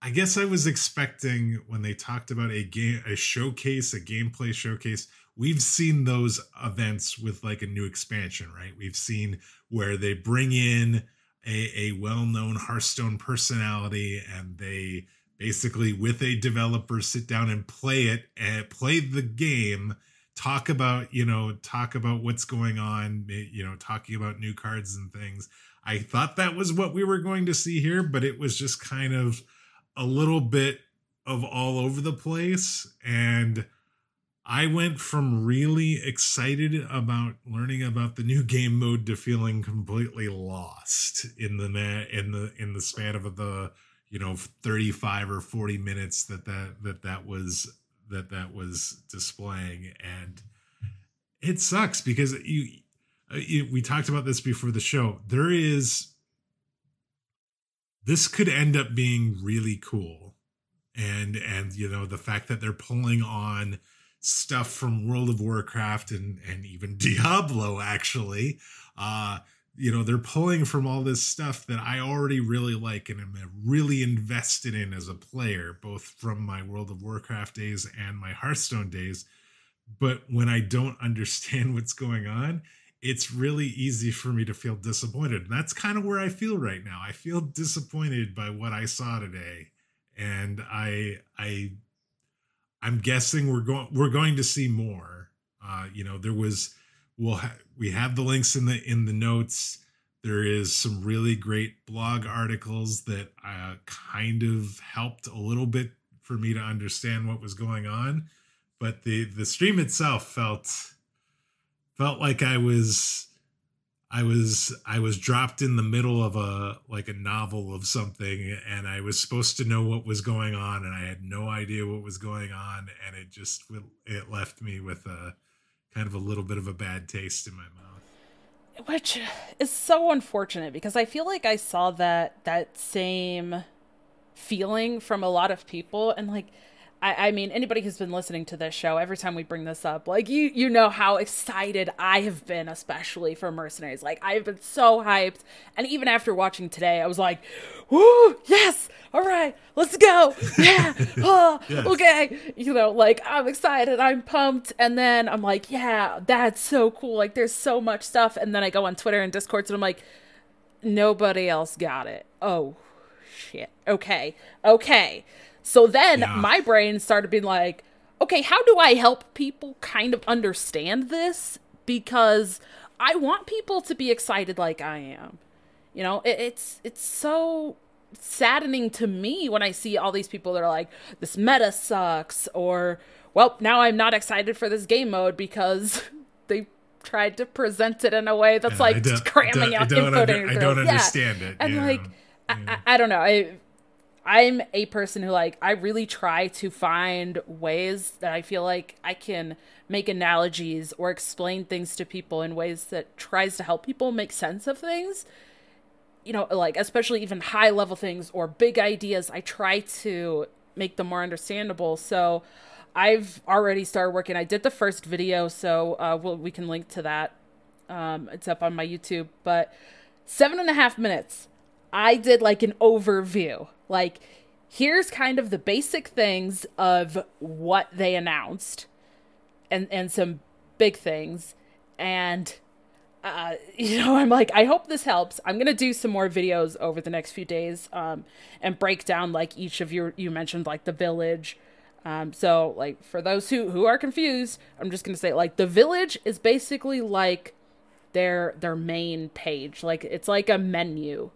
I guess I was expecting when they talked about a game, a showcase, a gameplay showcase. We've seen those events with like a new expansion, right? We've seen where they bring in a, a well-known Hearthstone personality and they basically with a developer sit down and play it and play the game talk about you know talk about what's going on eh, you know talking about new cards and things I thought that was what we were going to see here, but it was just kind of a little bit of all over the place. And I went from really excited about learning about the new game mode to feeling completely lost in the in the in the span of the you know 35 or 40 minutes that that that that was that that was displaying and it sucks because you uh, we talked about this before the show. There is this could end up being really cool. And and you know, the fact that they're pulling on stuff from World of Warcraft and and even Diablo actually uh you know they're pulling from all this stuff that I already really like and am really invested in as a player both from my World of Warcraft days and my Hearthstone days but when I don't understand what's going on it's really easy for me to feel disappointed. And that's kind of where I feel right now. I feel disappointed by what I saw today. And I I I'm guessing we're going we're going to see more. Uh, you know, there was we'll ha- we have the links in the in the notes. There is some really great blog articles that uh, kind of helped a little bit for me to understand what was going on, but the the stream itself felt felt like I was I was I was dropped in the middle of a like a novel of something and I was supposed to know what was going on and I had no idea what was going on and it just it left me with a kind of a little bit of a bad taste in my mouth. Which is so unfortunate because I feel like I saw that that same feeling from a lot of people and like I, I mean, anybody who's been listening to this show, every time we bring this up, like you, you know how excited I have been, especially for Mercenaries. Like I've been so hyped, and even after watching today, I was like, "Woo, yes, all right, let's go, yeah, oh, yes. okay." You know, like I'm excited, I'm pumped, and then I'm like, "Yeah, that's so cool!" Like there's so much stuff, and then I go on Twitter and Discord, and I'm like, "Nobody else got it." Oh, shit. Okay, okay. So then yeah. my brain started being like, okay, how do I help people kind of understand this? Because I want people to be excited like I am. You know, it, it's it's so saddening to me when I see all these people that are like, this meta sucks, or, well, now I'm not excited for this game mode because they tried to present it in a way that's Yeah, like I don't- cramming I don't info under- I don't Yeah. understand it, And yeah. like, I, I, I don't know. I, I'm a person who like I really try to find ways that I feel like I can make analogies or explain things to people in ways that tries to help people make sense of things. You know, like especially even high level things or big ideas, I try to make them more understandable. So I've already started working. I did the first video, so uh, we'll, we can link to that. Um, it's up on my YouTube, but seven and a half minutes. I did like an overview. Like, here's kind of the basic things of what they announced and and some big things. And uh, you know, I'm like, I hope this helps. I'm gonna do some more videos over the next few days, um, and break down like each of your you mentioned like the village. Um, so like for those who who are confused, I'm just gonna say like the village is basically like their their main page. Like it's like a menu.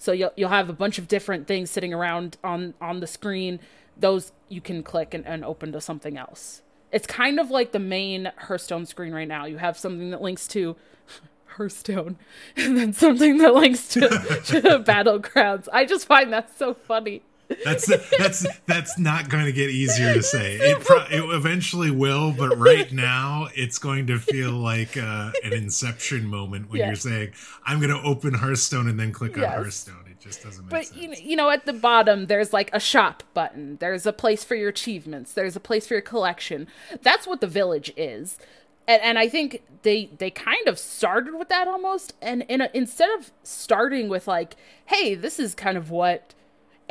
So you'll you'll have a bunch of different things sitting around on on the screen. Those you can click and, and open to something else. It's kind of like the main Hearthstone screen right now. You have something that links to Hearthstone, and then something that links to, to Battlegrounds. I just find that so funny. That's that's that's not going to get easier to say. It pro- it eventually will, but right now it's going to feel like uh, an inception moment when Yeah. you're saying, "I'm going to open Hearthstone and then click on Hearthstone." It just doesn't make But sense. you know, you know, at the bottom, there's like a shop button. There's a place for your achievements. There's a place for your collection. That's what the village is, and and I think they they kind of started with that almost. And in a, instead of starting with like, hey, this is kind of what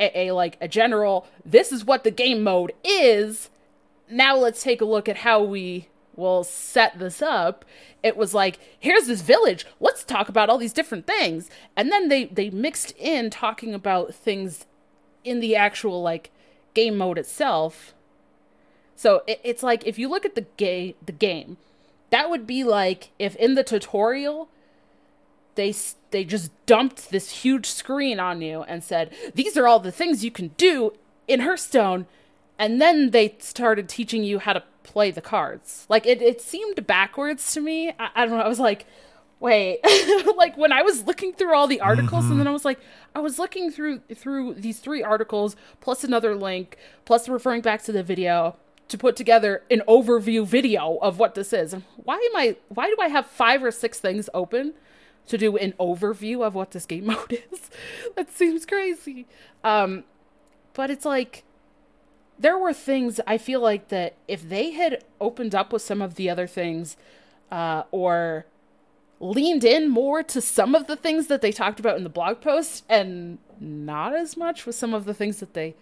a, a like a general, this is what the game mode is. Now let's take a look at how we will set this up. It was like, here's this village. Let's talk about all these different things. And then they they mixed in talking about things in the actual like game mode itself. So it, it's like if you look at the ga- the game, that would be like if in the tutorial they they just dumped this huge screen on you and said these are all the things you can do in Hearthstone, and then they started teaching you how to play the cards. Like it it seemed backwards to me. I, I don't know. I was like. Wait, like when I was looking through all the articles, and mm-hmm. then I was like, I was looking through through these three articles plus another link plus referring back to the video to put together an overview video of what this is. Why am I? Why do I have five or six things open to do an overview of what this game mode is? that seems crazy. Um, but it's like there were things I feel like that if they had opened up with some of the other things, uh, or leaned in more to some of the things that they talked about in the blog post and not as much with some of the things that they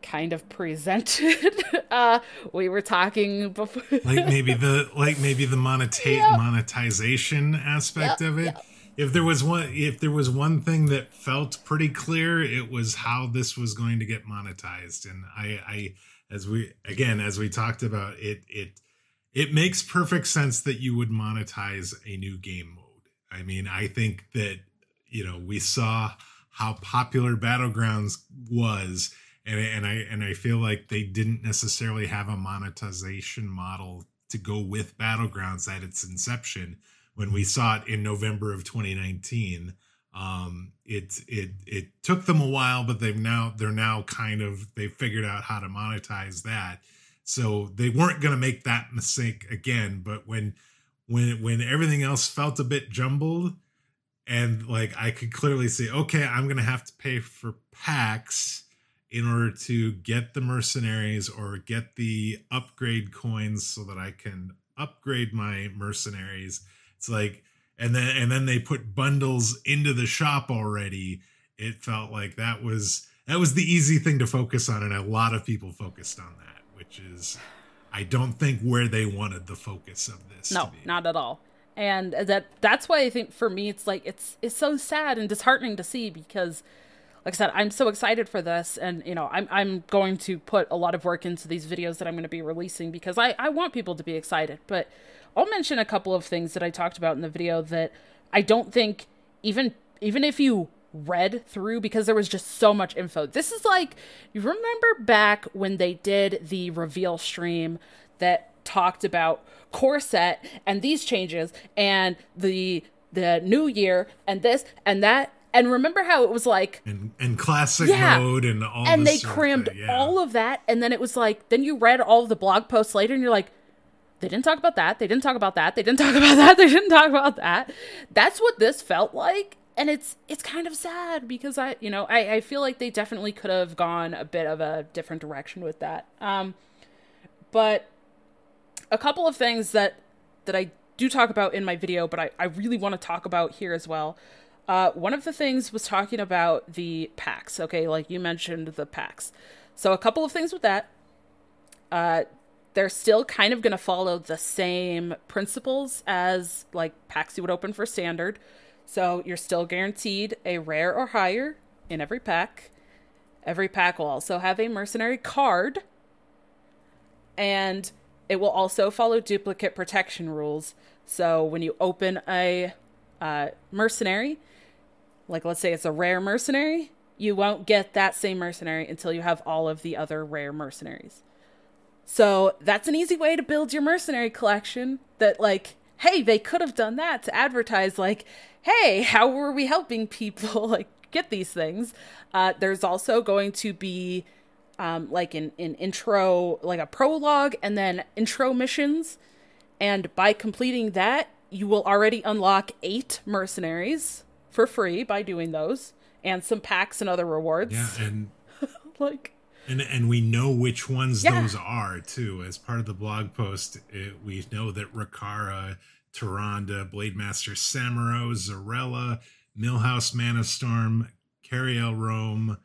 kind of presented. uh, we were talking before. like maybe the like maybe the moneta- Yep. monetization aspect Yep, of it. yep. If there was one if there was one thing that felt pretty clear, it was how this was going to get monetized. And I I as we again as we talked about it it it makes perfect sense that you would monetize a new game mode. I mean, I think that you know, we saw how popular Battlegrounds was and and I and I feel like they didn't necessarily have a monetization model to go with Battlegrounds at its inception when we saw it in November of 2019. Um, it it it took them a while, but they've now they're now kind of they figured out how to monetize that. So they weren't going to make that mistake again. But when when when everything else felt a bit jumbled, and like I could clearly see, okay, I'm going to have to pay for packs in order to get the mercenaries or get the upgrade coins so that I can upgrade my mercenaries. It's like and then and then they put bundles into the shop already. It felt like that was that was the easy thing to focus on and a lot of people focused on that, which is I don't think where they wanted the focus of this No, to be. not at all. And that that's why I think for me it's like it's it's so sad and disheartening to see because like I said, I'm so excited for this and you know, I'm I'm going to put a lot of work into these videos that I'm going to be releasing because I I want people to be excited. But I'll mention a couple of things that I talked about in the video that I don't think even even if you read through because there was just so much info. This is like you remember back when they did the reveal stream that talked about Core Set and these changes and the the new year and this and that and remember how it was like and, and classic yeah. mode and all and they crammed yeah. all of that and then it was like then you read all of the blog posts later and you're like they didn't talk about that they didn't talk about that they didn't talk about that they didn't talk about that that's what this felt like and it's it's kind of sad because i you know i, I feel like they definitely could have gone a bit of a different direction with that um but a couple of things that that I do talk about in my video, but I, I really want to talk about here as well. Uh, one of the things was talking about the packs. Okay, like you mentioned the packs. So a couple of things with that. Uh, they're still kind of going to follow the same principles as like packs you would open for standard. So you're still guaranteed a rare or higher in every pack. Every pack will also have a mercenary card. And it will also follow duplicate protection rules. So when you open a uh, mercenary, like let's say it's a rare mercenary, you won't get that same mercenary until you have all of the other rare mercenaries. So that's an easy way to build your mercenary collection that like hey, they could have done that to advertise like, hey, how were we helping people like get these things? Uh, there's also going to be um, like an, an intro, like a prologue, and then intro missions. And by completing that, you will already unlock eight mercenaries for free by doing those, and some packs and other rewards. Yeah, and like. And, and we know which ones yeah. those are too. As part of the blog post, it, we know that Rokara, Tyrande, Blademaster Samuro, Xyrella, Millhouse Manastorm, Cariel Roame,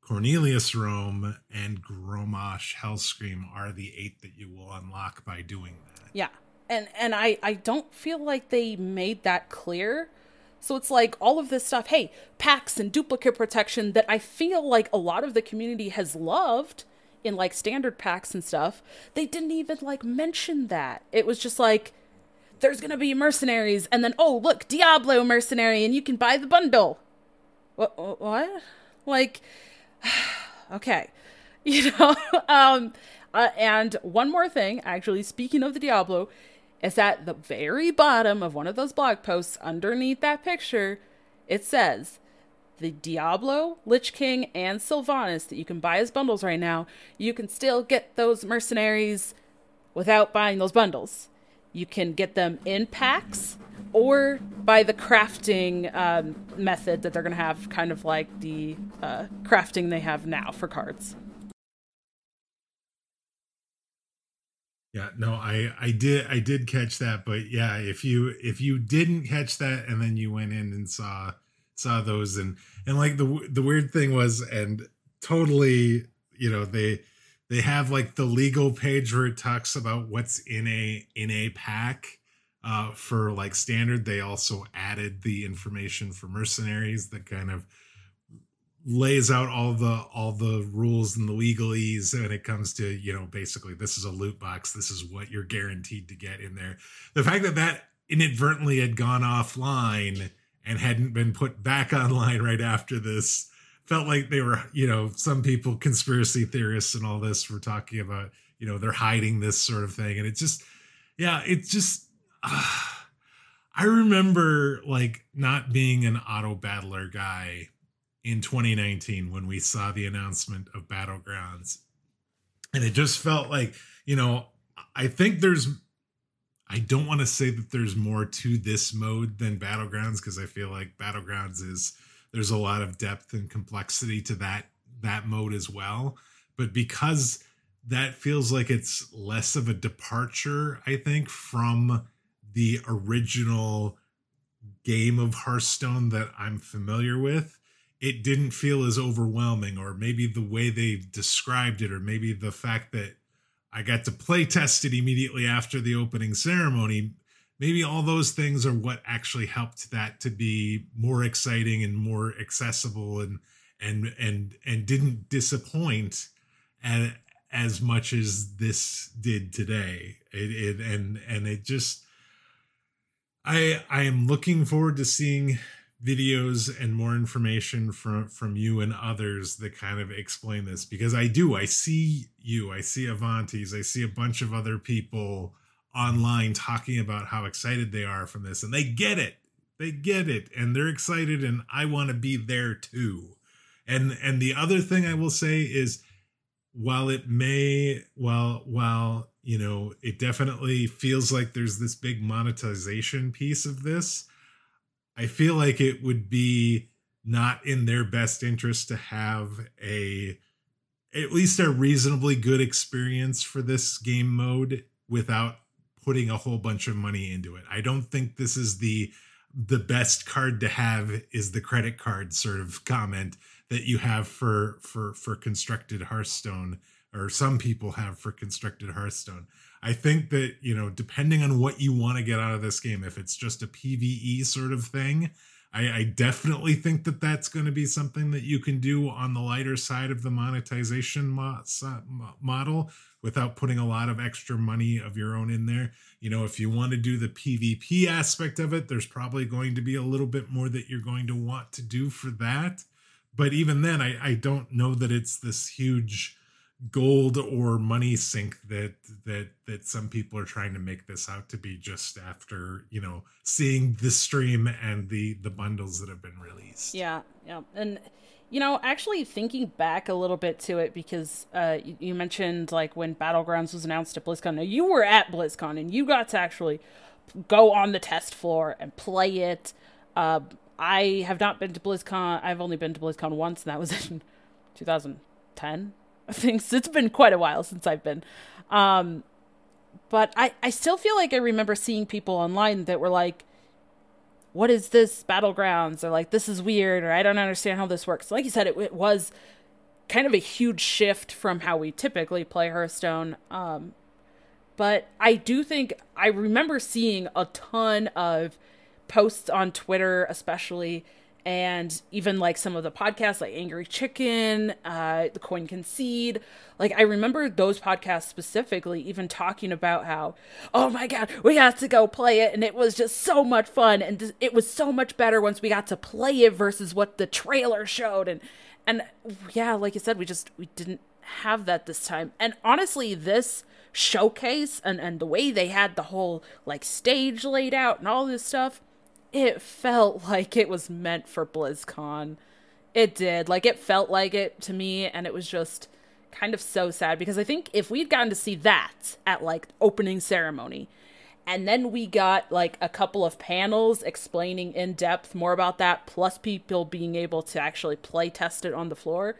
Cornelius Roame, and Grommash Hellscream are the eight that you will unlock by doing that. Yeah. And and I I don't feel like they made that clear. So it's like all of this stuff, hey, packs and duplicate protection that I feel like a lot of the community has loved in like standard packs and stuff. They didn't even like mention that. It was just like there's going to be mercenaries and then oh, look, Diablo mercenary and you can buy the bundle. What what? Like okay. You know, um, uh, and one more thing, actually, speaking of the Diablo, is at the very bottom of one of those blog posts underneath that picture, it says the Diablo, Lich King, and Sylvanas that you can buy as bundles right now, you can still get those mercenaries without buying those bundles. You can get them in packs or by the crafting um, method that they're going to have, kind of like the uh, crafting they have now for cards. Yeah, no, I I did I did catch that, but yeah, if you if you didn't catch that and then you went in and saw saw those and and like the the weird thing was and totally, you know, they they have like the legal page where it talks about what's in a in a pack uh, for like standard, they also added the information for mercenaries that kind of lays out all the all the rules and the legalese when it comes to you know basically this is a loot box this is what you're guaranteed to get in there. The fact that that inadvertently had gone offline and hadn't been put back online right after this felt like they were you know some people conspiracy theorists and all this were talking about you know they're hiding this sort of thing. And it just yeah it just I remember like not being an auto battler guy in 2019 when we saw the announcement of Battlegrounds. And it just felt like, you know, I think there's I don't want to say that there's more to this mode than Battlegrounds because I feel like Battlegrounds is there's a lot of depth and complexity to that that mode as well. But because that feels like it's less of a departure, I think, from the original game of Hearthstone that I'm familiar with, it didn't feel as overwhelming, or maybe the way they described it, or maybe the fact that I got to play test it immediately after the opening ceremony. Maybe all those things are what actually helped that to be more exciting and more accessible and and and and didn't disappoint as, as much as this did today. It, it and and it just I I am looking forward to seeing videos and more information from from you and others that kind of explain this because I do I see you I see Avantes I see a bunch of other people online talking about how excited they are from this and they get it they get it and they're excited and I want to be there too. And and the other thing I will say is while it may while while you know it definitely feels like there's this big monetization piece of this I feel like it would be not in their best interest to have a at least a reasonably good experience for this game mode without putting a whole bunch of money into it. I don't think this is the the best card to have is the credit card sort of comment that you have for for for constructed Hearthstone or some people have for constructed Hearthstone. I think that, you know, depending on what you want to get out of this game, if it's just a PvE sort of thing, I, I definitely think that that's going to be something that you can do on the lighter side of the monetization mo- model without putting a lot of extra money of your own in there. You know, if you want to do the PvP aspect of it, there's probably going to be a little bit more that you're going to want to do for that. But even then, I, I don't know that it's this huge gold or money sink that that that some people are trying to make this out to be just after you know seeing the stream and the the bundles that have been released. Yeah yeah. And you know actually thinking back a little bit to it because uh you, you mentioned like when battlegrounds was announced at blizzcon. Now you were at blizzcon and you got to actually go on the test floor and play it. Uh i have not been to blizzcon i've only been to blizzcon once and that was in 2010 things. It's been quite a while since I've been. Um, but I, I still feel like I remember seeing people online that were like, what is this battlegrounds? Or like, this is weird, or I don't understand how this works. Like you said, it, it was kind of a huge shift from how we typically play Hearthstone. Um, but I do think I remember seeing a ton of posts on Twitter, especially and even like some of the podcasts like angry chicken uh the coin concede like i remember those podcasts specifically even talking about how oh my god we got to go play it and it was just so much fun and it was so much better once we got to play it versus what the trailer showed and and yeah like you said we just we didn't have that this time. And honestly this showcase and and the way they had the whole like stage laid out and all this stuff it felt like it was meant for BlizzCon. It did. Like it felt like it to me and it was just kind of so sad because I think if we'd gotten to see that at like opening ceremony and then we got like a couple of panels explaining in depth more about that plus people being able to actually play test it on the floor,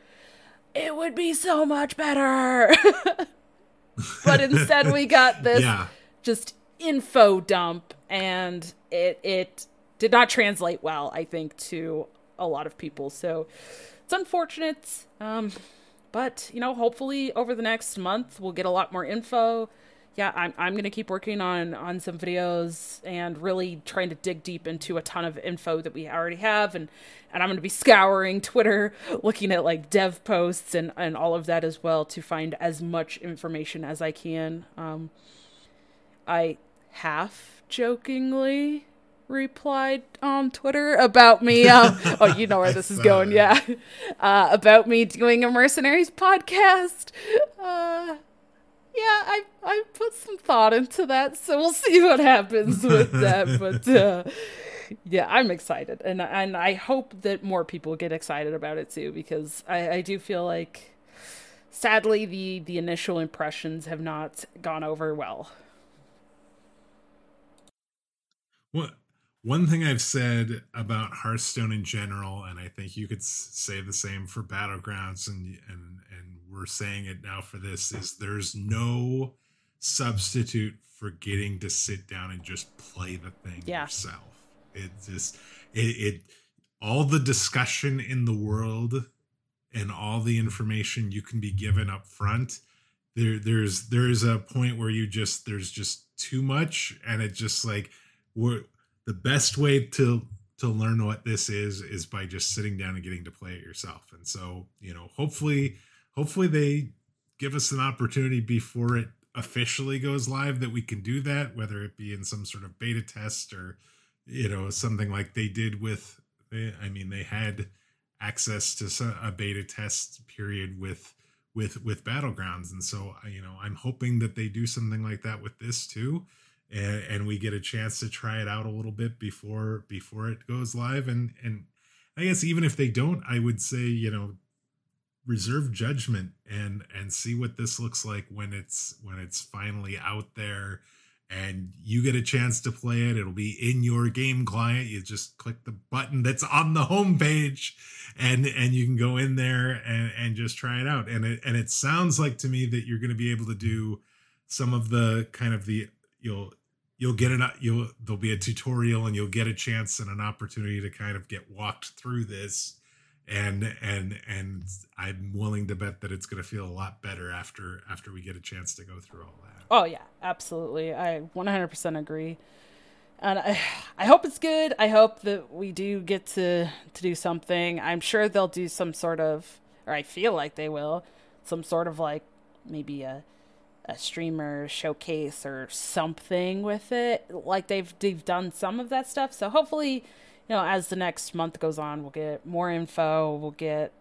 it would be so much better. but instead we got this yeah. just info dump and it it did not translate well, I think, to a lot of people. So it's unfortunate. Um, but you know, hopefully over the next month we'll get a lot more info. Yeah, I'm I'm gonna keep working on on some videos and really trying to dig deep into a ton of info that we already have, and and I'm gonna be scouring Twitter, looking at like dev posts and and all of that as well to find as much information as I can. Um, I half jokingly replied on Twitter about me. Um, oh, you know where this is going, yeah. Uh, about me doing a mercenaries podcast. Uh, yeah, I I put some thought into that, so we'll see what happens with that. But uh, yeah, I'm excited, and and I hope that more people get excited about it too, because I, I do feel like, sadly, the the initial impressions have not gone over well. What one thing I've said about Hearthstone in general, and I think you could say the same for Battlegrounds, and and and we're saying it now for this, is there's no substitute for getting to sit down and just play the thing yeah. yourself. It just it, it all the discussion in the world and all the information you can be given up front there there's there's a point where you just there's just too much and it just like we're the best way to to learn what this is is by just sitting down and getting to play it yourself. And so, you know, hopefully hopefully they give us an opportunity before it officially goes live that we can do that whether it be in some sort of beta test or you know something like they did with I mean, they had access to a beta test period with with with battlegrounds, and so you know, I'm hoping that they do something like that with this too, and, and we get a chance to try it out a little bit before before it goes live. And and I guess even if they don't, I would say you know reserve judgment and and see what this looks like when it's when it's finally out there. And you get a chance to play it. It'll be in your game client. You just click the button that's on the home page and and you can go in there and and just try it out. And it and it sounds like to me that you're going to be able to do some of the kind of the you'll you'll get an you'll there'll be a tutorial and you'll get a chance and an opportunity to kind of get walked through this and and and I'm willing to bet that it's going to feel a lot better after after we get a chance to go through all that. Oh yeah, absolutely. I 100% agree. And I I hope it's good. I hope that we do get to to do something. I'm sure they'll do some sort of or I feel like they will some sort of like maybe a a streamer showcase or something with it. Like they've they've done some of that stuff. So hopefully you know, as the next month goes on, we'll get more info. We'll get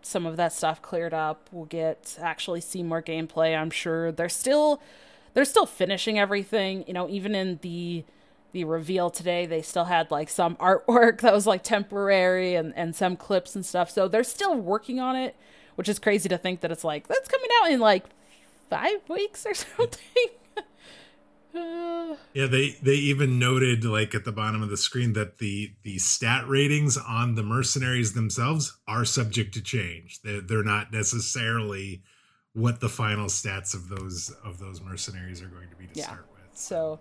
some of that stuff cleared up. We'll get actually see more gameplay. I'm sure they're still they're still finishing everything. You know, even in the the reveal today, they still had like some artwork that was like temporary and and some clips and stuff. So they're still working on it, which is crazy to think that it's like that's coming out in like five weeks or something. yeah, they they even noted like at the bottom of the screen that the the stat ratings on the mercenaries themselves are subject to change. They're, they're not necessarily what the final stats of those of those mercenaries are going to be to yeah. start with. So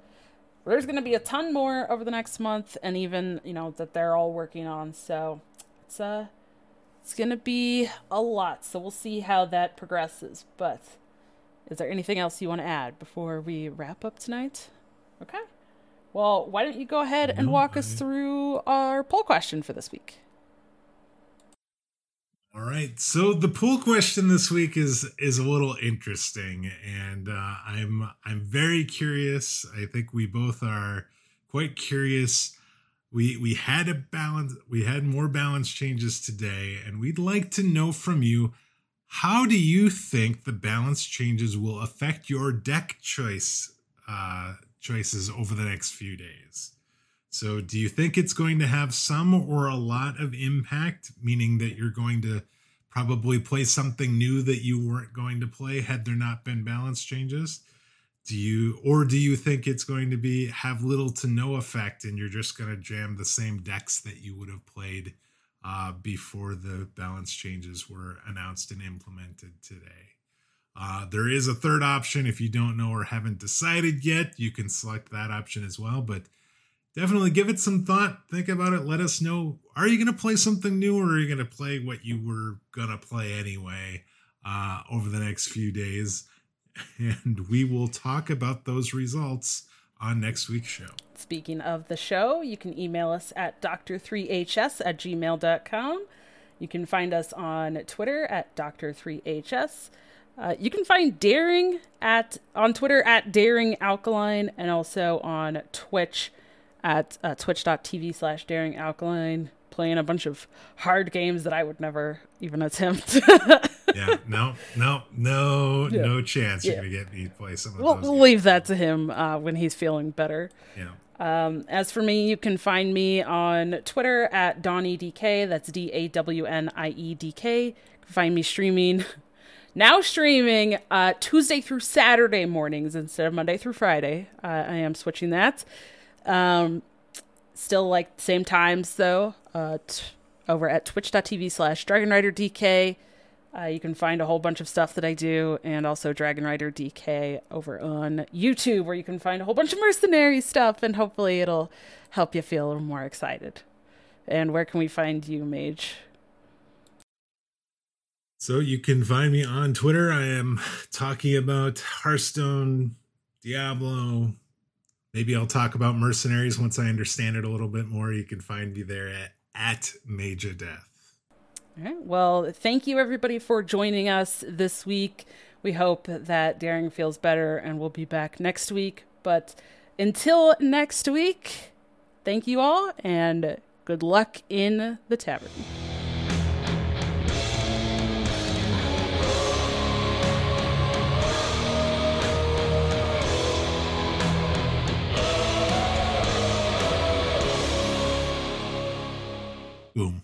there's going to be a ton more over the next month, and even you know that they're all working on. So it's uh it's going to be a lot. So we'll see how that progresses, but is there anything else you want to add before we wrap up tonight? Okay. Well, why don't you go ahead and walk us through our poll question for this week? All right. So the poll question this week is is a little interesting, and uh, I'm I'm very curious. I think we both are quite curious. We we had a balance. We had more balance changes today, and we'd like to know from you how do you think the balance changes will affect your deck choice uh, choices over the next few days? So, do you think it's going to have some or a lot of impact, meaning that you're going to probably play something new that you weren't going to play had there not been balance changes? Do you or do you think it's going to be have little to no effect and you're just going to jam the same decks that you would have played uh, before the balance changes were announced and implemented today. Uh, there is a third option if you don't know or haven't decided yet. You can select that option as well, but definitely give it some thought. Think about it. Let us know. Are you going to play something new or are you going to play what you were going to play anyway uh, over the next few days? And we will talk about those results on next week's show. Speaking of the show, you can email us at dr3hs at gmail.com. You can find us on Twitter at dr3hs. Uh, you can find Daring at on Twitter at Daring Alkaline and also on Twitch at uh, twitch.tv slash Daring Alkaline playing a bunch of hard games that I would never even attempt. yeah, no, no, no, yeah. no chance you're yeah. gonna get me play some of we'll, those. We'll games. leave that to him uh, when he's feeling better. Yeah. Um, as for me, you can find me on Twitter at DawnieDK. That's D A W N I E D K. Find me streaming. Now streaming uh, Tuesday through Saturday mornings instead of Monday through Friday. Uh, I am switching that. Um, still like same times though uh, t- over at twitch.tv slash dragon rider dk uh, you can find a whole bunch of stuff that i do and also dragon rider dk over on youtube where you can find a whole bunch of mercenary stuff and hopefully it'll help you feel a little more excited and where can we find you mage so you can find me on twitter i am talking about hearthstone diablo maybe I'll talk about mercenaries once I understand it a little bit more. You can find me there at, at Major Death. All right. Well, thank you everybody for joining us this week. We hope that Daring feels better and we'll be back next week. But until next week, thank you all and good luck in the tavern. Boom.